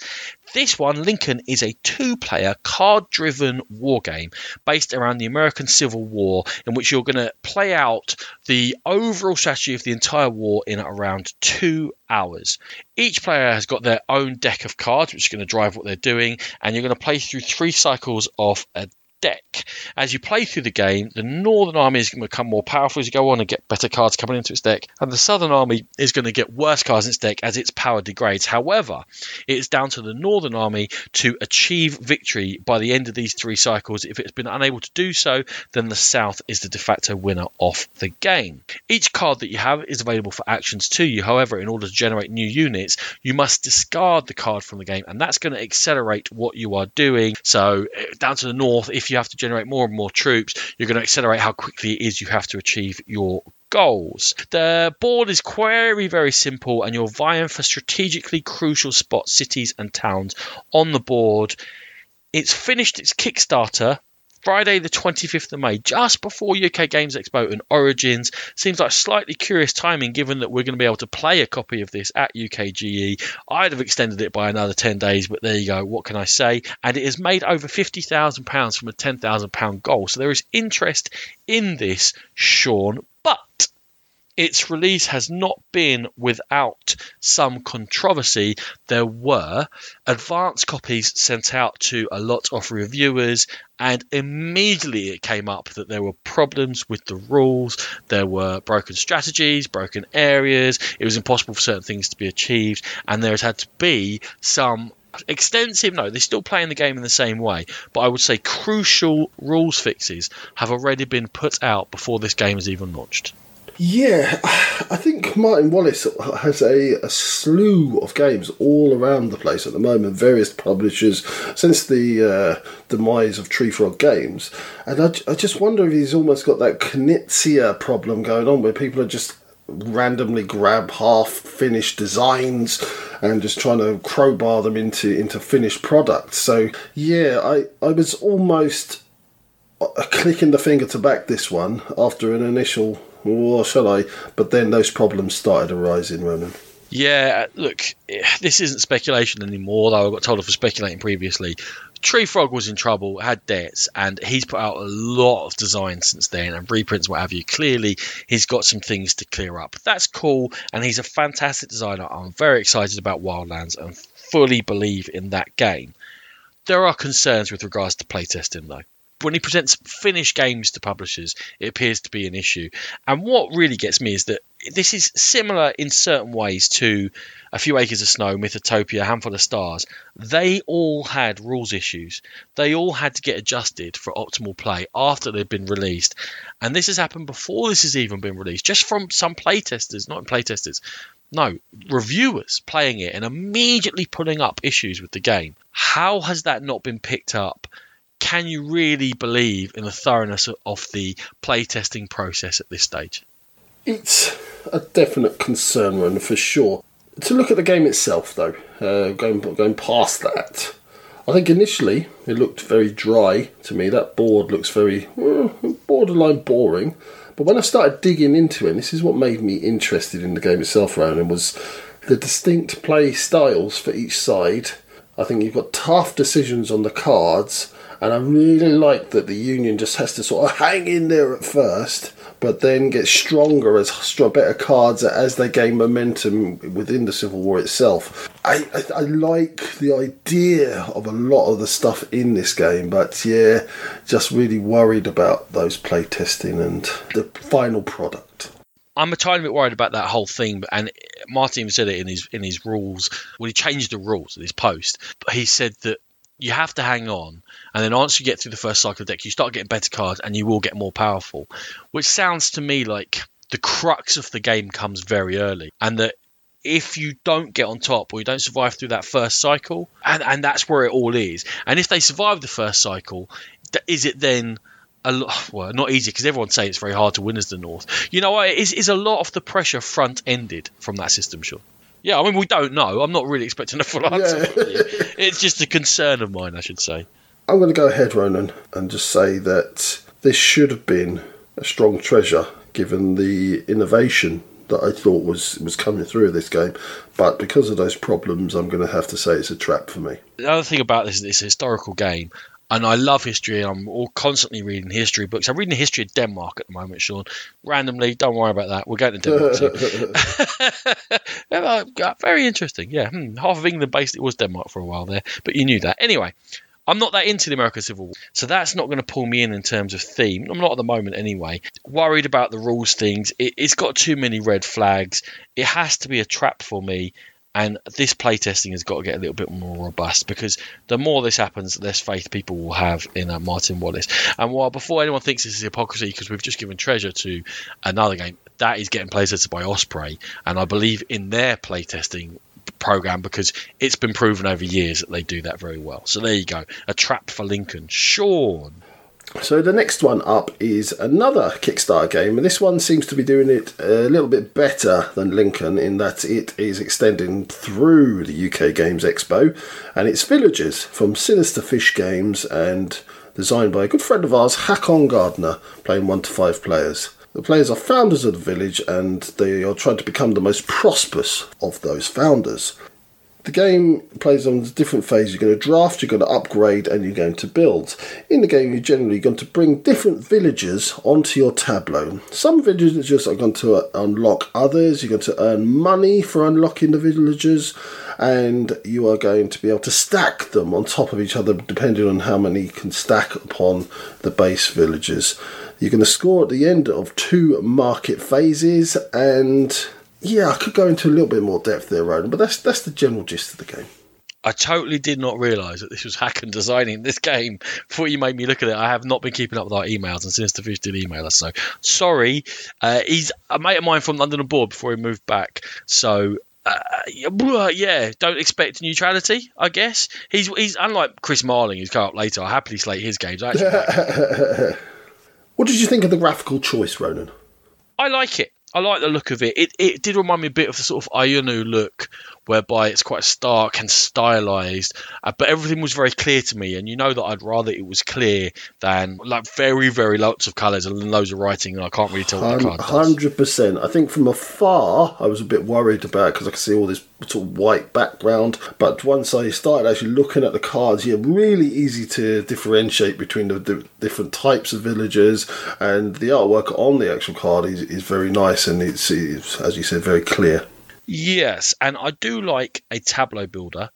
This one, Lincoln, is a two player card driven war game based around the American Civil War, in which you're going to play out the overall strategy of the entire war in around two hours. Each player has got their own deck of cards, which is going to drive what they're doing, and you're going to play through three cycles of a deck. As you play through the game, the Northern Army is going to become more powerful as you go on and get better cards coming into its deck, and the Southern Army is going to get worse cards in its deck as its power degrades. However, it's down to the Northern Army to achieve victory by the end of these three cycles. If it's been unable to do so, then the South is the de facto winner of the game. Each card that you have is available for actions to you. However, in order to generate new units, you must discard the card from the game, and that's going to accelerate what you are doing. So, eh, down to the North, if you have to generate more and more troops, you're going to accelerate how quickly it is you have to achieve your goals. The board is very, very simple, and you're vying for strategically crucial spots, cities, and towns on the board. It's finished its Kickstarter Friday, the 25th of May, just before UK Games Expo and Origins. Seems like slightly curious timing given that we're going to be able to play a copy of this at UKGE. I'd have extended it by another 10 days, but there you go. What can I say? And it has made over £50,000 from a £10,000 goal. So there is interest in this, Sean. But its release has not been without some controversy. There were advance copies sent out to a lot of reviewers, and immediately it came up that there were problems with the rules. There were broken strategies, broken areas. It was impossible for certain things to be achieved, and there has had to be some extensive no they're still playing the game in the same way but i would say crucial rules fixes have already been put out before this game is even launched yeah, I think Martin Wallace has a, a, slew of games all around the place at the moment, various publishers since the uh, demise of Tree Frog Games. And I, I just wonder if he's almost got that Knizia problem going on where people are just randomly grab half finished designs and just trying to crowbar them into, into finished products. So, yeah, I, I was almost clicking the finger to back this one after an initial or shall I? But then those problems started arising, Ronan. Yeah, look, this isn't speculation anymore, though I got told off for speculating previously. Tree Frog was in trouble, had debts, and he's put out a lot of designs since then and reprints, what have you. Clearly, he's got some things to clear up. That's cool, and he's a fantastic designer. I'm very excited about Wildlands and fully believe in that game. There are concerns with regards to playtesting, though when he presents finished games to publishers, it appears to be an issue. And what really gets me is that this is similar in certain ways to A Few Acres of Snow, Mythotopia, Handful of Stars. They all had rules issues. They all had to get adjusted for optimal play after they'd been released. And this has happened before this has even been released, just from some playtesters, not playtesters. No, reviewers playing it and immediately pulling up issues with the game. How has that not been picked up can you really believe in the thoroughness of the playtesting process at this stage? It's a definite concern, one for sure. To look at the game itself, though, uh, going going past that, I think initially it looked very dry to me. That board looks very borderline boring. But when I started digging into it, this is what made me interested in the game itself, Ronan, was the distinct play styles for each side. I think you've got tough decisions on the cards and I really like that the Union just has to sort of hang in there at first, but then get stronger as better cards as they gain momentum within the Civil War itself. I, I, I like the idea of a lot of the stuff in this game, but yeah, just really worried about those playtesting and the final product. I'm a tiny bit worried about that whole thing, and Martin said it in his in his rules. Well, he changed the rules in his post, but he said that you have to hang on, and then once you get through the first cycle of deck, you start getting better cards, and you will get more powerful. Which sounds to me like the crux of the game comes very early, and that if you don't get on top or you don't survive through that first cycle, and, and that's where it all is. And if they survive the first cycle, is it then a lot, well, not easy because everyone's saying it's very hard to win as the North. You know, is is a lot of the pressure front ended from that system, sure. Yeah, I mean, we don't know. I'm not really expecting a full answer. Yeah. it's just a concern of mine, I should say. I'm going to go ahead, Ronan, and just say that this should have been a strong treasure given the innovation that I thought was was coming through this game. But because of those problems, I'm going to have to say it's a trap for me. The other thing about this is it's a historical game. And I love history, and I'm all constantly reading history books. I'm reading the history of Denmark at the moment, Sean. Randomly, don't worry about that. We're going to Denmark. Very interesting. Yeah, hmm. half of England basically was Denmark for a while there, but you knew that anyway. I'm not that into the American Civil War, so that's not going to pull me in in terms of theme. I'm not at the moment anyway. Worried about the rules things. It, it's got too many red flags. It has to be a trap for me. And this playtesting has got to get a little bit more robust because the more this happens, the less faith people will have in uh, Martin Wallace. And while before anyone thinks this is hypocrisy because we've just given treasure to another game, that is getting playtested by Osprey. And I believe in their playtesting program because it's been proven over years that they do that very well. So there you go, a trap for Lincoln. Sean. So the next one up is another Kickstarter game, and this one seems to be doing it a little bit better than Lincoln in that it is extending through the UK Games Expo, and it's Villagers from Sinister Fish Games and designed by a good friend of ours, Haakon Gaarder, playing one to five players. The players are founders of the village and they are trying to become the most prosperous of those founders. The game plays on different phases. You're going to draft, you're going to upgrade, and you're going to build. In the game, you're generally going to bring different villagers onto your tableau. Some villagers are going to uh, unlock others, you're going to earn money for unlocking the villagers, and you are going to be able to stack them on top of each other depending on how many you can stack upon the base villagers. You're going to score at the end of two market phases, and yeah, I could go into a little bit more depth there, Ronan, but that's that's the general gist of the game. I totally did not realise that this was Haakon designing this game before you made me look at it. I have not been keeping up with our emails, and Sinister Fish did email us. So sorry. Uh, he's a mate of mine from London Abroad before he moved back. So uh, yeah, don't expect neutrality. I guess he's he's unlike Chris Marling, who's come up later. I happily slate his games. Actually, What did you think of the graphical choice, Ronan? I like it. I like the look of it. It it did remind me a bit of the sort of Ayunu look whereby it's quite stark and stylized, uh, but everything was very clear to me. And you know that I'd rather it was clear than like very, very lots of colours and loads of writing, and I can't really tell what the card Hundred percent. I think from afar, I was a bit worried about because I could see all this sort of white background. But once I started actually looking at the cards, yeah, really easy to differentiate between the, the different types of villagers, and the artwork on the actual card is, is very nice and it's, it's as you said very clear. Yes, and I do like a tableau builder,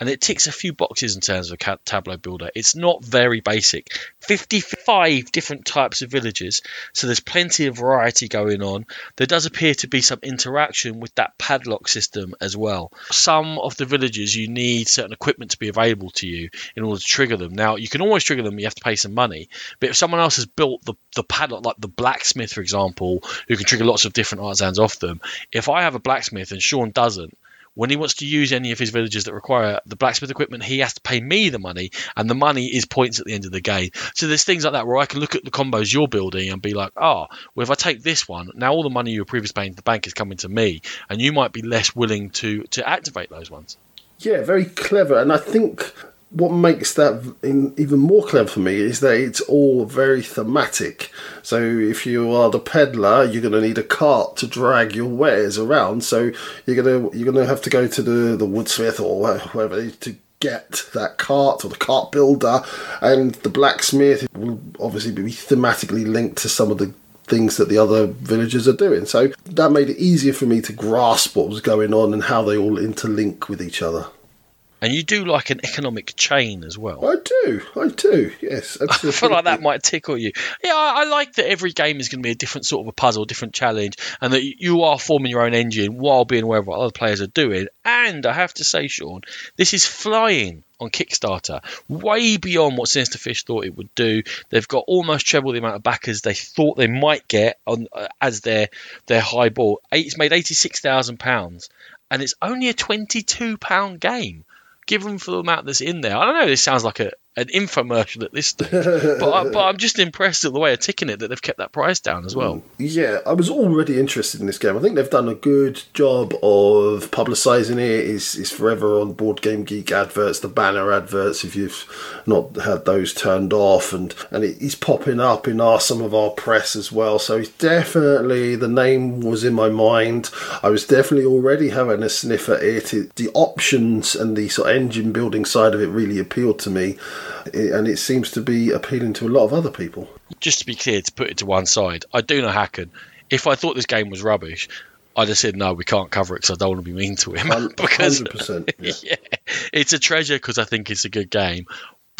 and it ticks a few boxes in terms of a tableau builder. It's not very basic. 55 different types of villages, so there's plenty of variety going on. There does appear to be some interaction with that padlock system as well. Some of the villages you need certain equipment to be available to you in order to trigger them. Now, you can always trigger them, you have to pay some money, but if someone else has built the, the padlock, like the blacksmith, for example, who can trigger lots of different artisans off them, if I have a blacksmith and Sean doesn't, when he wants to use any of his villages that require the blacksmith equipment, he has to pay me the money, and the money is points at the end of the game. So there's things like that where I can look at the combos you're building and be like, oh, well, if I take this one, now all the money you were previously paying to the bank is coming to me, and you might be less willing to to activate those ones. Yeah, very clever, and I think what makes that even more clever for me is that it's all very thematic. So if you are the peddler, you're going to need a cart to drag your wares around. So you're going to you're going to have to go to the the woodsmith or whoever to get that cart or the cart builder, and the blacksmith will obviously be thematically linked to some of the things that the other villagers are doing. So that made it easier for me to grasp what was going on and how they all interlink with each other. And you do like an economic chain as well. I do, I do. Yes, absolutely. I feel like that might tickle you. Yeah, I, I, like that every game is going to be a different sort of a puzzle, different challenge, and that you are forming your own engine while being aware of what other players are doing. And I have to say, Sean, this is flying on Kickstarter, way beyond what Sinister Fish thought it would do. They've got almost treble the amount of backers they thought they might get on uh, as their their high ball. It's made eighty six thousand pounds, and it's only a twenty two pound game given for the amount that's in there, I don't know. This sounds like a an infomercial at this stage. but, I, but I'm just impressed at the way of ticking it that they've kept that price down as well. Yeah, I was already interested in this game. I think they've done a good job of publicising it. It's, it's forever on Board Game Geek adverts, the banner adverts, if you've not had those turned off. And, and it, he's popping up in our some of our press as well. So it's definitely, the name was in my mind. I was definitely already having a sniff at it. it the options and the sort of engine building side of it really appealed to me and it seems to be appealing to a lot of other people. Just to be clear, to put it to one side, I do know Haakon. If I thought this game was rubbish, I'd have said no, we can't cover it because I don't want to be mean to him. because 100%, yeah. yeah, it's a treasure because I think it's a good game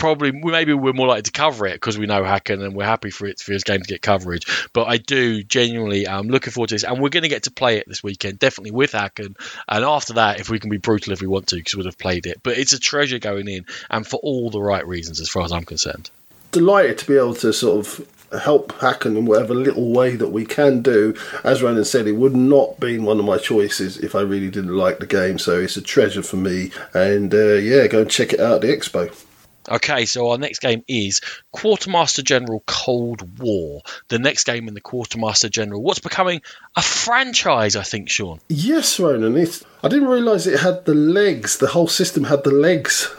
probably maybe we're more likely to cover it because we know Haakon and we're happy for it for his game to get coverage. But I do genuinely I'm looking forward to this, and we're going to get to play it this weekend, definitely with Haakon. And after that, if we can be brutal if we want to, because we'd have played it. But it's a treasure going in, and for all the right reasons, as far as I'm concerned. Delighted to be able to sort of help Haakon in whatever little way that we can do. As Ronan said, it would not been one of my choices if I really didn't like the game. So it's a treasure for me. And uh, yeah, go and check it out at the expo. Okay, so our next game is Quartermaster General Cold War. The next game in the Quartermaster General. What's becoming a franchise, I think, Sean. Yes, Ronan. It's, I didn't realise it had the legs. The whole system had the legs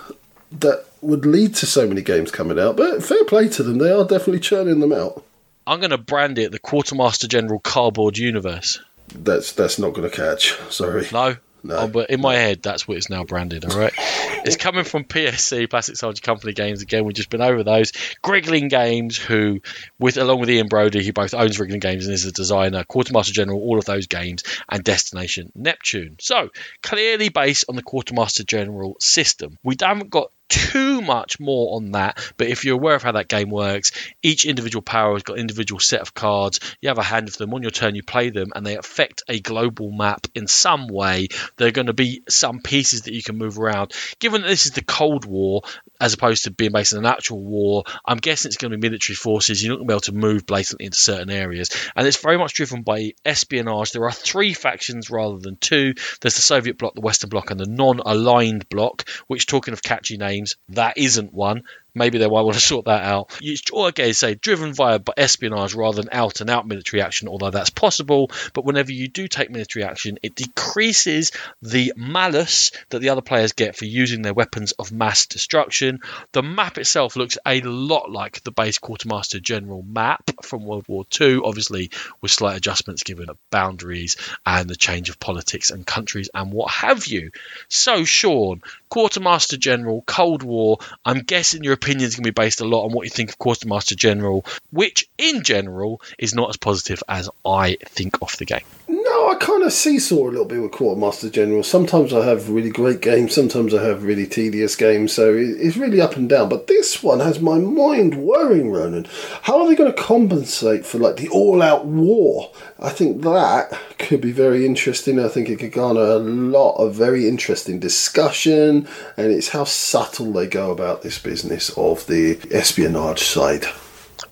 that would lead to so many games coming out. But fair play to them. They are definitely churning them out. I'm going to brand it the Quartermaster General Cardboard Universe. That's that's not going to catch. Sorry. No, no. Oh, but in my head, that's what it's now branded. All right, it's coming from PSC Plastic Soldier Company Games. Again, we've just been over those. Griggling Games, who, with along with Ian Brody, who both owns Griggling Games and is a designer, Quartermaster General, all of those games, and Destination Neptune. So clearly based on the Quartermaster General system. We haven't got too much more on that, but if you're aware of how that game works, each individual power has got an individual set of cards. You have a hand of them on your turn, you play them, and they affect a global map in some way. There are going to be some pieces that you can move around. Given that this is the Cold War, as opposed to being based in an actual war, I'm guessing it's going to be military forces. You're not going to be able to move blatantly into certain areas, and it's very much driven by espionage. There are three factions rather than two. There's the Soviet bloc, the Western bloc, and the non-aligned bloc. Which, talking of catchy names that isn't one. Maybe they might want to sort that out. Or again, say driven via espionage rather than out and out military action, although that's possible. But whenever you do take military action, it decreases the malice that the other players get for using their weapons of mass destruction. The map itself looks a lot like the base Quartermaster General map from World War II, obviously with slight adjustments given the boundaries and the change of politics and countries and what have you. So, Sean, Quartermaster General, Cold War, I'm guessing you're opinion is going to be based a lot on what you think of Quartermaster General, which in general is not as positive as I think of the game. No, I kind of seesaw a little bit with Quartermaster General. Sometimes I have really great games, sometimes I have really tedious games, so it's really up and down. But this one has my mind worrying, Ronan. How are they going to compensate for like the all-out war? I think that could be very interesting. I think it could garner a lot of very interesting discussion, and it's how subtle they go about this business of the espionage side.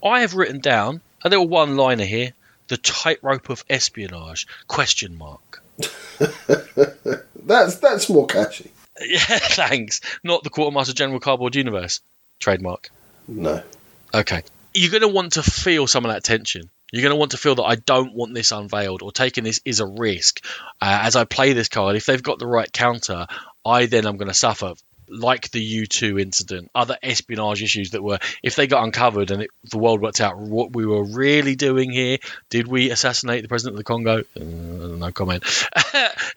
I have written down a little one-liner here the tightrope of espionage? Question mark. that's that's more catchy. Yeah, thanks. Not the Quartermaster General Cardboard Universe trademark. No. Okay. You're going to want to feel some of that tension. You're going to want to feel that I don't want this unveiled or taking this is a risk. Uh, as I play this card, if they've got the right counter, I then am going to suffer like the U2 incident, other espionage issues that were, if they got uncovered and it, the world worked out what we were really doing here, did we assassinate the president of the Congo? Uh, no comment.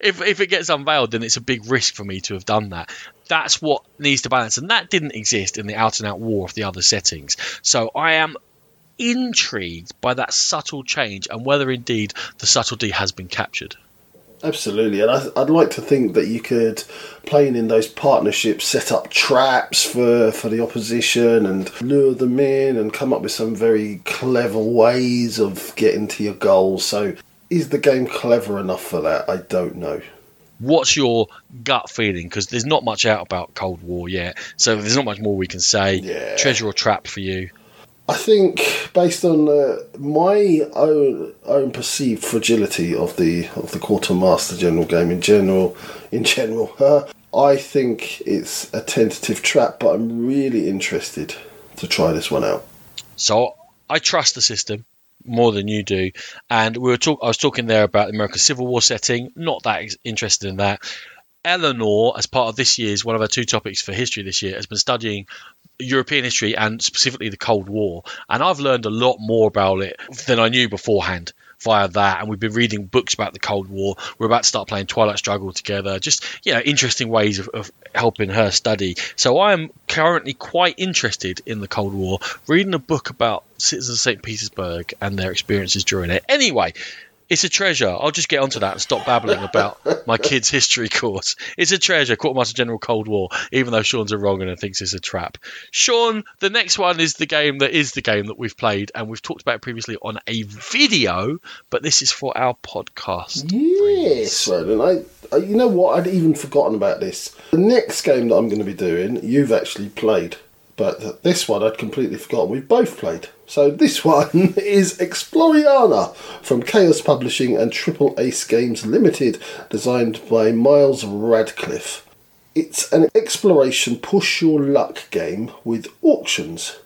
if, if it gets unveiled, then it's a big risk for me to have done that. That's what needs to balance, and that didn't exist in the out and out war of the other settings. So I am intrigued by that subtle change and whether indeed the subtlety has been captured. Absolutely, and I, would like to think that you could, playing in those partnerships, set up traps for, for the opposition and lure them in and come up with some very clever ways of getting to your goals. So, is the game clever enough for that? I don't know. What's your gut feeling? Because there's not much out about Cold War yet, so there's not much more we can say. Yeah. Treasure or trap for you? I think, based on uh, my own own perceived fragility of the of the quartermaster general game in general, in general, uh, I think it's a tentative trap, but I'm really interested to try this one out. So I trust the system more than you do, and we were talk. I was talking there about the American Civil War setting. Not that interested in that. Eleanor, as part of this year's one of our two topics for history this year, has been studying European history and specifically the Cold War, and I've learned a lot more about it than I knew beforehand via that. And we've been reading books about the Cold War. We're about to start playing Twilight Struggle together. Just you know, interesting ways of, of helping her study. So I am currently quite interested in the Cold War, reading a book about citizens of St. Petersburg and their experiences during it. Anyway, it's a treasure. I'll just get onto that and stop babbling about my kids' history course. It's a treasure, Quartermaster General Cold War, even though Sean's a wrong and thinks it's a trap. Sean, the next one is the game that is the game that we've played, and we've talked about previously on a video, but this is for our podcast. Yes, Roland. I, I, you know what? I'd even forgotten about this. The next game that I'm going to be doing, you've actually played, but this one I'd completely forgotten. We've both played. So this one is Exploriana from Chaos Publishing and Triple Ace Games Limited, designed by Miles Radcliffe. It's an exploration push your luck game with auctions.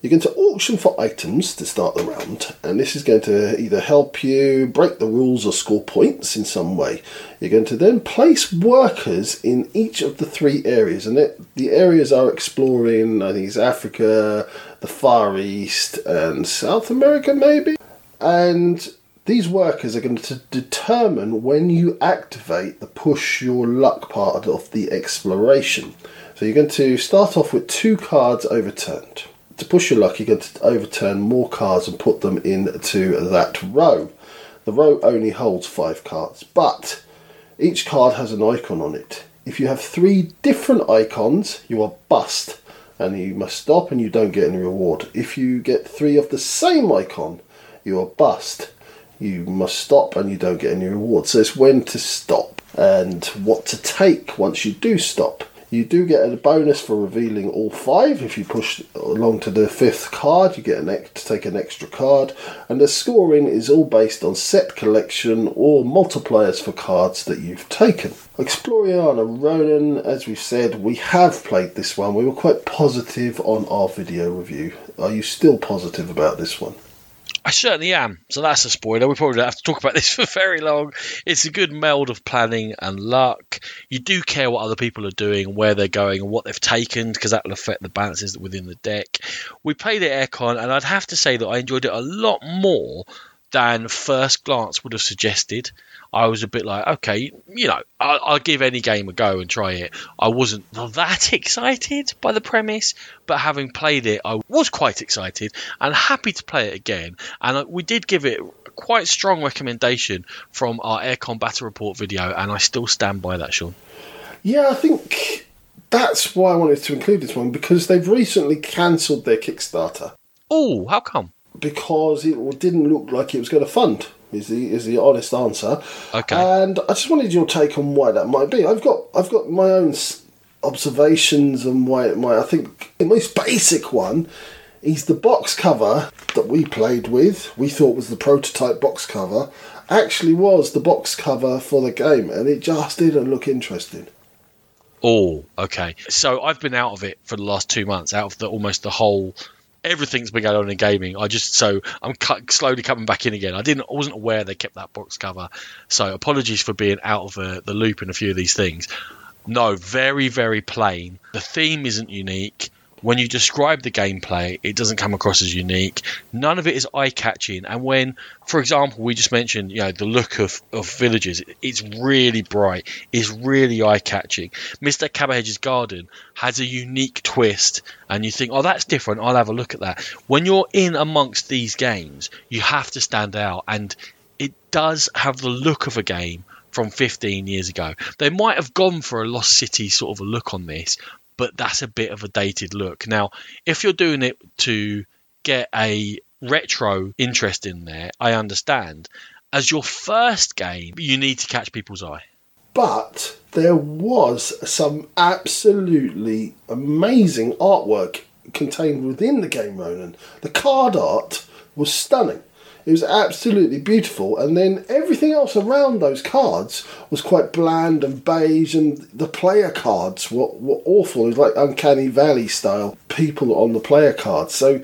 You're going to auction for items to start the round, and this is going to either help you break the rules or score points in some way. You're going to then place workers in each of the three areas, and it, the areas are exploring, I think it's Africa, the Far East, and South America, maybe. And these workers are going to determine when you activate the push your luck part of the exploration. So you're going to start off with two cards overturned to push your luck, you're going to overturn more cards and put them into that row. The row only holds five cards, but each card has an icon on it. If you have three different icons, you are bust and you must stop and you don't get any reward. If you get three of the same icon, you are bust. You must stop and you don't get any reward. So it's when to stop and what to take once you do stop. You do get a bonus for revealing all five. If you push along to the fifth card, you get an to take an extra card. And the scoring is all based on set collection or multipliers for cards that you've taken. Exploriana Ronan, as we've said, we have played this one. We were quite positive on our video review. Are you still positive about this one? I certainly am. So that's a spoiler. We probably don't have to talk about this for very long. It's a good meld of planning and luck. You do care what other people are doing, where they're going, and what they've taken, because that will affect the balances within the deck. We played it AireCon, and I'd have to say that I enjoyed it a lot more than first glance would have suggested. I was a bit like, okay, you know, I'll, I'll, give any game a go and try it. I wasn't that excited by the premise, but having played it, I was quite excited and happy to play it again. And uh, we did give it a quite strong recommendation from our AireCon Battle Report video, and I still stand by that, Sean. Yeah, I think that's why I wanted to include this one because they've recently cancelled their Kickstarter. Oh, how come? Because it didn't look like it was going to fund is the is the honest answer. Okay. And I just wanted your take on why that might be. I've got I've got my own observations and why it might. I think the most basic one is the box cover that we played with. We thought was the prototype box cover. Actually, was the box cover for the game, and it just didn't look interesting. Oh, okay. So I've been out of it for the last two months, out of the almost the whole everything's been going on in gaming. I just so I'm cu- slowly coming back in again. I didn't, I wasn't aware they kept that box cover, so apologies for being out of uh, the loop in a few of these things. No, very very plain. The theme isn't unique when you describe the gameplay, it doesn't come across as unique. None of it is eye catching. And when, for example, we just mentioned, you know, the look of, of villages, it's really bright, it's really eye catching. Mr. Cabbage's Garden has a unique twist, and you think, oh, that's different, I'll have a look at that. When you're in amongst these games, you have to stand out, and it does have the look of a game from 15 years ago. They might have gone for a Lost City sort of a look on this, but that's a bit of a dated look. Now, if you're doing it to get a retro interest in there, I understand. As your first game, you need to catch people's eye. But there was some absolutely amazing artwork contained within the game, Ronan. The card art was stunning. It was absolutely beautiful, and then everything else around those cards was quite bland and beige, and the player cards were, were awful. It was like Uncanny Valley style people on the player cards. So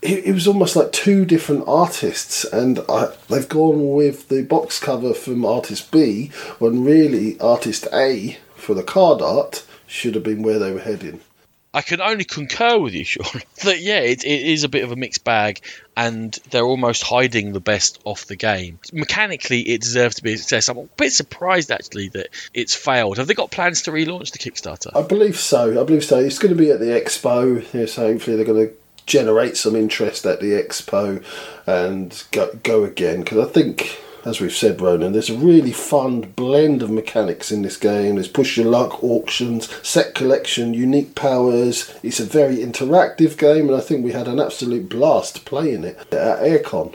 it, it was almost like two different artists, and I, they've gone with the box cover from artist B when really artist A for the card art should have been where they were heading. I can only concur with you, Sean, that yeah, it, it is a bit of a mixed bag, and they're almost hiding the best off the game. Mechanically, it deserves to be a success. I'm a bit surprised actually that it's failed. Have they got plans to relaunch the Kickstarter? I believe so. I believe so. It's going to be at the expo, yeah, so hopefully they're going to generate some interest at the expo and go, go again because I think as we've said, Ronan, there's a really fun blend of mechanics in this game. There's push your luck, auctions, set collection, unique powers. It's a very interactive game, and I think we had an absolute blast playing it at AireCon.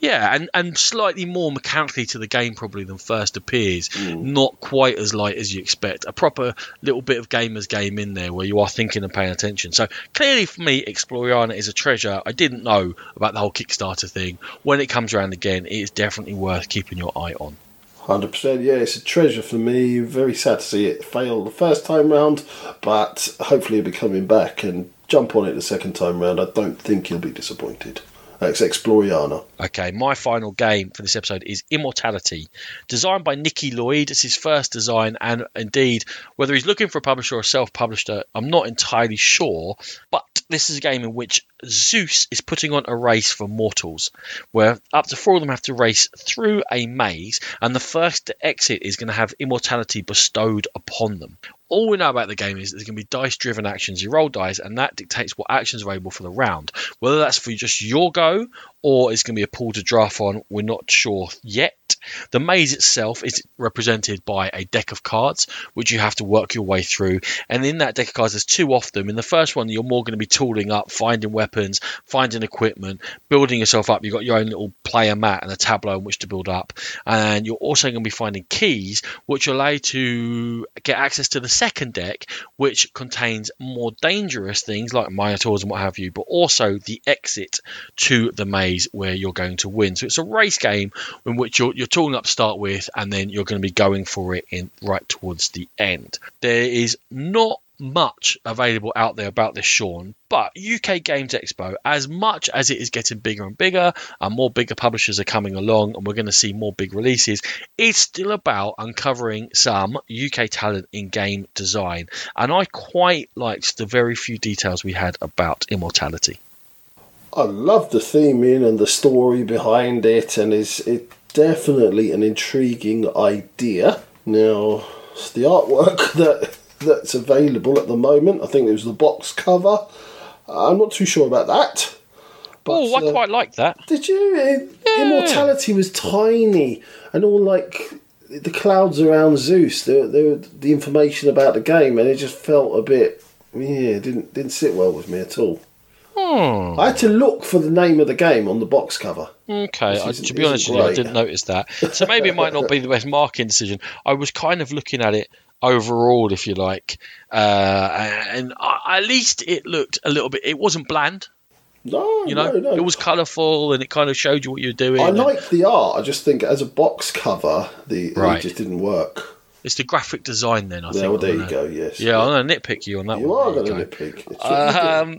Yeah, and, and slightly more mechanically to the game probably than first appears. Hmm. Not quite as light as you expect. A proper little bit of gamer's game in there where you are thinking and paying attention. So clearly for me, Exploriana is a treasure. I didn't know about the whole Kickstarter thing. When it comes around again, it is definitely worth keeping your eye on. Hundred percent, yeah, it's a treasure for me. Very sad to see it fail the first time round, but hopefully it'll be coming back and jump on it the second time round. I don't think you'll be disappointed. That's Exploriana. Okay, my final game for this episode is Immortality, designed by Nicky Lloyd. It's his first design, and indeed, whether he's looking for a publisher or self-published, I'm not entirely sure. But this is a game in which Zeus is putting on a race for mortals, where up to four of them have to race through a maze, and the first to exit is going to have immortality bestowed upon them. All we know about the game is there's going to be dice driven actions. You roll dice, and that dictates what actions are available for the round. Whether that's for just your go or it's going to be a pool to draft on, we're not sure yet. The maze itself is represented by a deck of cards, which you have to work your way through. And in that deck of cards, there's two of them. In the first one, you're more going to be tooling up, finding weapons, finding equipment, building yourself up. You've got your own little player mat and a tableau in which to build up. And you're also going to be finding keys, which allow you to get access to the second deck, which contains more dangerous things like minotaurs and what have you, but also the exit to the maze where you're going to win. So it's a race game in which you're, you're tooling up start with, and then you're going to be going for it in right towards the end. There is not much available out there about this, Sean. But UK Games Expo, as much as it is getting bigger and bigger, and more bigger publishers are coming along, and we're going to see more big releases, it's still about uncovering some UK talent in game design. And I quite liked the very few details we had about Immortality. I love the theming and the story behind it, and it's it definitely an intriguing idea. Now, the artwork that that's available at the moment. I think it was the box cover. I'm not too sure about that. But, oh, I uh, quite like that. Did you? It- Yeah. Immortality was tiny and all like the clouds around Zeus. The the the information about the game, and it just felt a bit. Yeah, didn't didn't sit well with me at all. Hmm. I had to look for the name of the game on the box cover. Okay, I, to be honest with you, I didn't notice that. So maybe it might not be the best marketing decision. I was kind of looking at it overall, if you like, uh, and I, at least it looked a little bit. It wasn't bland, No, you know. no, no. It was colourful and it kind of showed you what you were doing. I and like the art. I just think as a box cover, the Right. it just didn't work. It's the graphic design then. I Yeah, think. well, there you go. Yes. Yeah, I'm gonna nitpick you on that you one. are gonna nitpick. Um,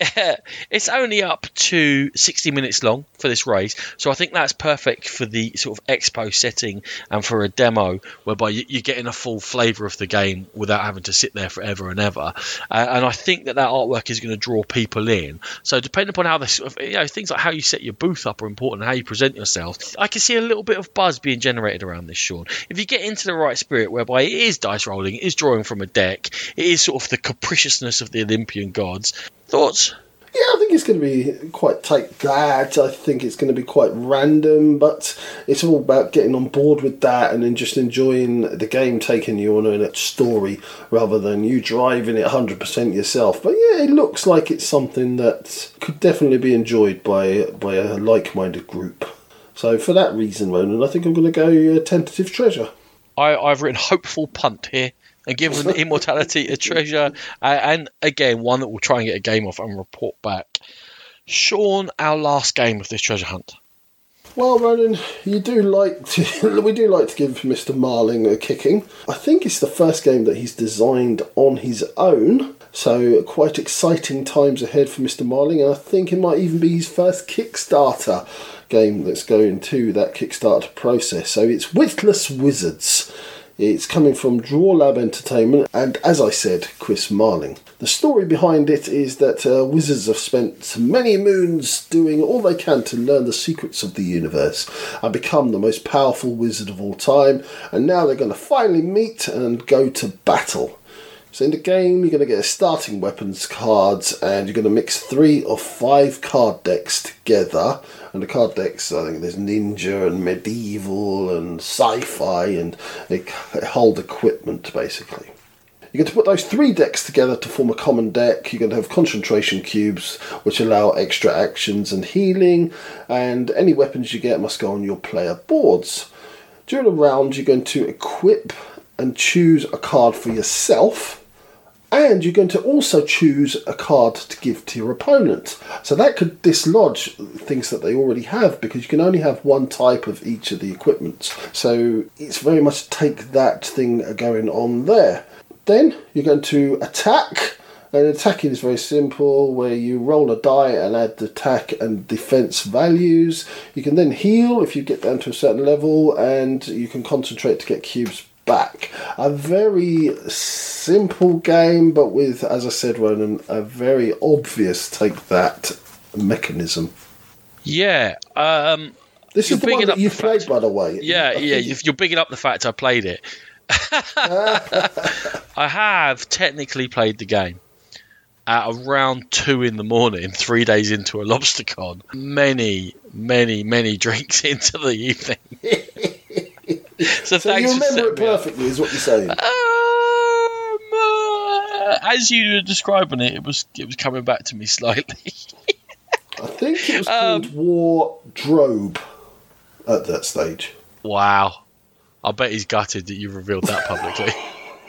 it's only up to 60 minutes long for this race, so I think that's perfect for the sort of expo setting and for a demo whereby you- you're getting a full flavour of the game without having to sit there forever and ever. Uh, and I think that that artwork is going to draw people in. So depending upon how this, you know, things like how you set your booth up are important, how you present yourself. I can see a little bit of buzz being generated around this, Sean. If you get into the right spirit, whereby it is dice rolling, it is drawing from a deck, it is sort of the capriciousness of the Olympian gods. Thoughts? Yeah, I think it's going to be quite tight that. I think it's going to be quite random, but it's all about getting on board with that and then just enjoying the game taking you on a story rather than you driving it 100% yourself. But yeah, it looks like it's something that could definitely be enjoyed by, by a like minded group. So for that reason, Ronan, I think I'm going to go uh, tentative treasure. I, I've written hopeful punt here and given immortality a treasure, and again one that we'll try and get a game off and report back. Sean, our last game of this treasure hunt. Well, Ronan, you do like to. we do like to give Mr. Marling a kicking. I think it's the first game that he's designed on his own. So quite exciting times ahead for Mr. Marling, and I think it might even be his first Kickstarter game that's going to that Kickstarter process. So it's Witless Wizards. It's coming from Draw Lab Entertainment, and as I said, Chris Marling. The story behind it is that uh, wizards have spent many moons doing all they can to learn the secrets of the universe and become the most powerful wizard of all time, and now they're going to finally meet and go to battle. So in the game, you're going to get a starting weapons cards, and you're going to mix three or five card decks together. And the card decks, I think there's ninja and medieval and sci-fi, and they hold equipment basically. You're going to put those three decks together to form a common deck. You're going to have concentration cubes, which allow extra actions and healing, and any weapons you get must go on your player boards. During a round, you're going to equip and choose a card for yourself and you're going to also choose a card to give to your opponent. So that could dislodge things that they already have because you can only have one type of each of the equipment. So it's very much take that thing going on there. Then you're going to attack. And attacking is very simple, where you roll a die and add the attack and defense values. You can then heal if you get down to a certain level, and you can concentrate to get cubes back. A very simple game, but with, as I said, Ronan, a very obvious take that mechanism. Yeah. Um, this is the one that you played, fact, by the way. Yeah, yeah. You're bigging up the fact I played it. I have technically played the game at around two in the morning, three days into a lobster con. Many, many, many drinks into the evening. So, so you remember it perfectly, is what you're saying. Um, uh, as you were describing it, it was it was coming back to me slightly. I think it was called um, Wardrobe at that stage. Wow. I bet he's gutted that you revealed that publicly.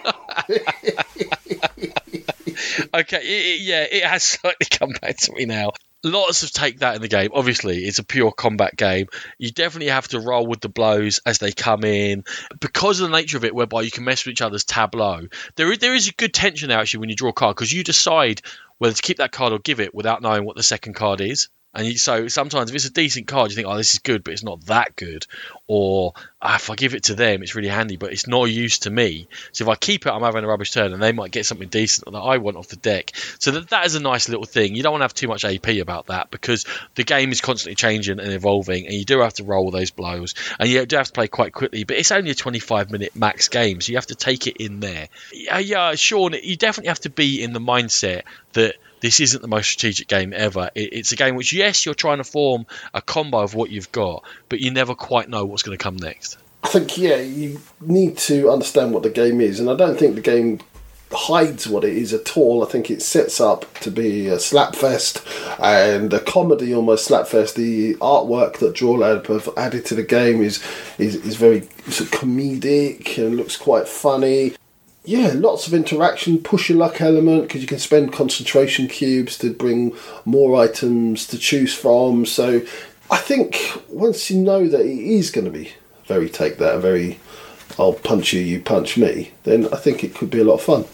okay, it, it, yeah, it has slightly come back to me now lots of take that in the game. Obviously, it's a pure combat game. You definitely have to roll with the blows as they come in because of the nature of it, whereby you can mess with each other's tableau. There is, there is a good tension there actually when you draw a card because you decide whether to keep that card or give it without knowing what the second card is. And so sometimes if it's a decent card, you think, oh, this is good, but it's not that good. Or ah, if I give it to them, it's really handy, but it's not used to me. So if I keep it, I'm having a rubbish turn, and they might get something decent that I want off the deck. So that, that is a nice little thing. You don't want to have too much AP about that because the game is constantly changing and evolving, and you do have to roll those blows, and you do have to play quite quickly. But it's only a 25 minute max game, so you have to take it in there. Yeah, yeah, Sean, you definitely have to be in the mindset that this isn't the most strategic game ever. it's a game which, yes, you're trying to form a combo of what you've got, but you never quite know what's going to come next. I think, yeah, you need to understand what the game is, and I don't think the game hides what it is at all. I think it sets up to be a slapfest and a comedy almost slapfest. The artwork that Drawlab have added to the game is is, is very sort of comedic and looks quite funny yeah, lots of interaction, push your luck element because you can spend concentration cubes to bring more items to choose from. So I think once you know that it is going to be very take that, very I'll punch you, you punch me, then I think it could be a lot of fun.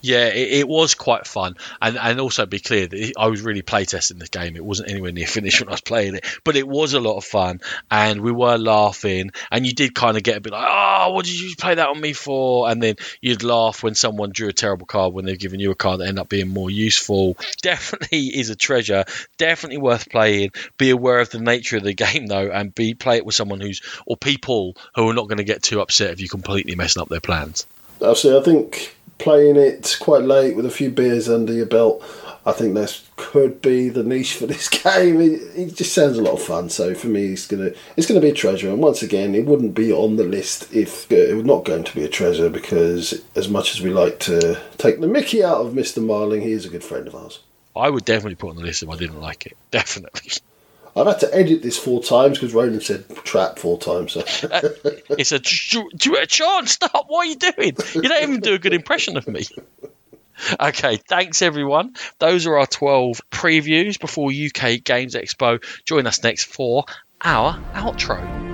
Yeah, it, it, was quite fun, and and also be clear that I was really playtesting this game. It wasn't anywhere near finished when I was playing it, but it was a lot of fun, and we were laughing. And you did kind of get a bit like, "Oh, what did you play that on me for?" And then you'd laugh when someone drew a terrible card when they've given you a card that ended up being more useful. Definitely is a treasure. Definitely worth playing. Be aware of the nature of the game though, and be play it with someone who's or people who are not going to get too upset if you completely messing up their plans. Absolutely, I think playing it quite late with a few beers under your belt. I think this could be the niche for this game. It, it, just sounds a lot of fun. So for me, it's gonna it's gonna be a treasure. And once again, it wouldn't be on the list if uh, it was not going to be a treasure because as much as we like to take the Mickey out of Mister Marling, he is a good friend of ours. I would definitely put on the list if I didn't like it. Definitely. I've had to edit this four times because Ronan said trap four times. So. uh, it's a do a chance. stop! What are you doing? You don't even do a good impression of me. Okay, thanks everyone. Those are our 12 previews before UK Games Expo. Join us next for our outro.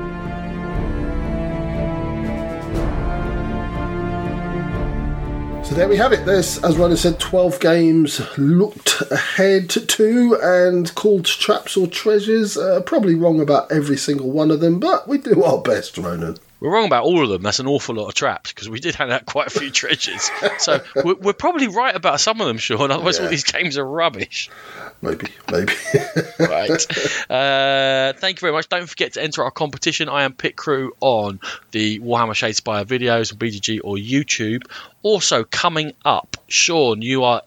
So there we have it. There's, as Ronan said, 12 games looked ahead to and called traps or treasures. Uh, probably wrong about every single one of them, but we do our best, Ronan. We're wrong about all of them. That's an awful lot of traps because we did hand out quite a few treasures. So we're, we're, probably right about some of them, Sean. Otherwise, yeah. all these games are rubbish. Maybe, maybe. right. Uh, thank you very much. Don't forget to enter our competition. I am Pit Crew on the Warhammer Shadespire videos on BGG or YouTube. Also, coming up, Sean, you are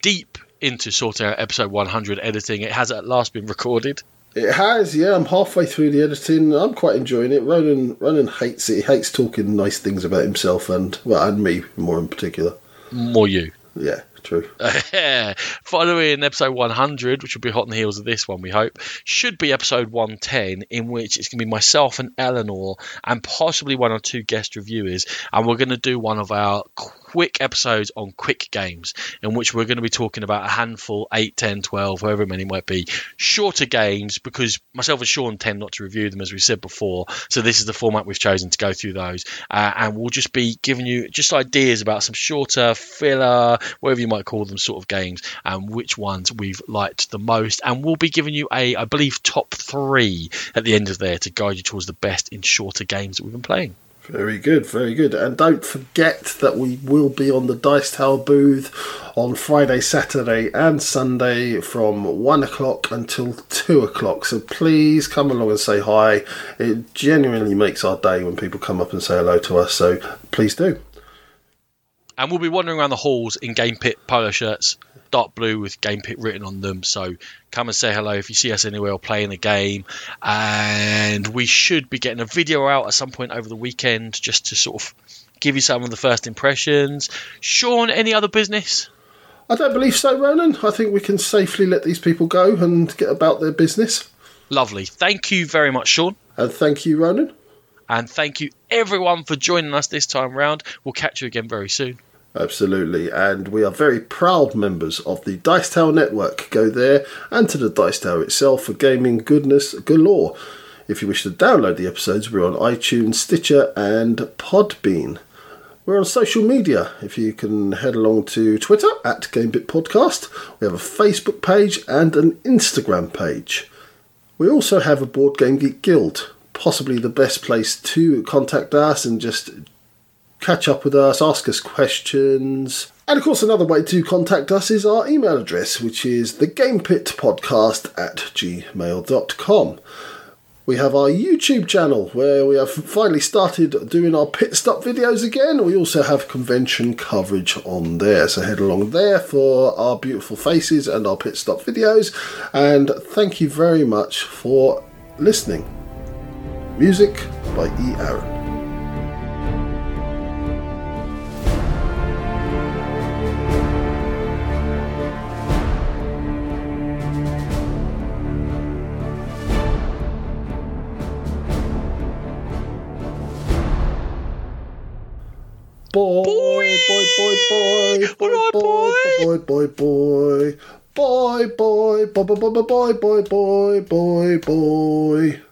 deep into sorting out episode 100 editing. It has at last been recorded. It has, yeah. I'm halfway through the editing. I'm quite enjoying it. Ronan, Ronan hates it. He hates talking nice things about himself and well, and me more in particular. More you. Yeah, true. Following episode 100, which will be hot on the heels of this one, we hope, should be episode 110, in which it's going to be myself and Eleanor and possibly one or two guest reviewers. And we're going to do one of our quick episodes on quick games, in which we're going to be talking about a handful 8, 10, 12, however many might be, shorter games, because myself and Sean tend not to review them, as we said before. So this is the format we've chosen to go through those. Uh, and we'll just be giving you just ideas about some shorter, filler, whatever you might call them, sort of games, and which ones we've liked the most. And we'll be giving you a, I believe, top three at the end of there to guide you towards the best in shorter games that we've been playing. Very good, very good. And don't forget that we will be on the Dice Tower booth on Friday, Saturday, and Sunday from 1 o'clock until 2 o'clock. So please come along and say hi. It genuinely makes our day when people come up and say hello to us. So please do. And we'll be wandering around the halls in Game Pit polo shirts dark blue with Game Pit written on them. So come and say hello if you see us anywhere or playing the game. And we should be getting a video out at some point over the weekend just to sort of give you some of the first impressions. Sean, any other business? I don't believe so, Ronan. I think we can safely let these people go and get about their business. Lovely. Thank you very much, Sean. And thank you, Ronan. And thank you, everyone, for joining us this time round. We'll catch you again very soon. Absolutely, and we are very proud members of the Dice Tower Network. Go there and to the Dice Tower itself for gaming goodness galore. If you wish to download the episodes, we're on iTunes, Stitcher, and Podbean. We're on social media. If you can head along to Twitter at GamePit Podcast, we have a Facebook page and an Instagram page. We also have a Board Game Geek Guild, possibly the best place to contact us and just catch up with us, ask us questions. And of course, another way to contact us is our email address, which is thegamepitpodcast at gmail.com. We have our YouTube channel where we have finally started doing our pit stop videos again. We also have convention coverage on there, so head along there for our beautiful faces and our pit stop videos. And thank you very much for listening. Music by E. Aaron. Boy, boy, boy, boy, boy, boy, boy, boy, boy, boy, boy, boy, boy, boy, boy, boy, boy, boy.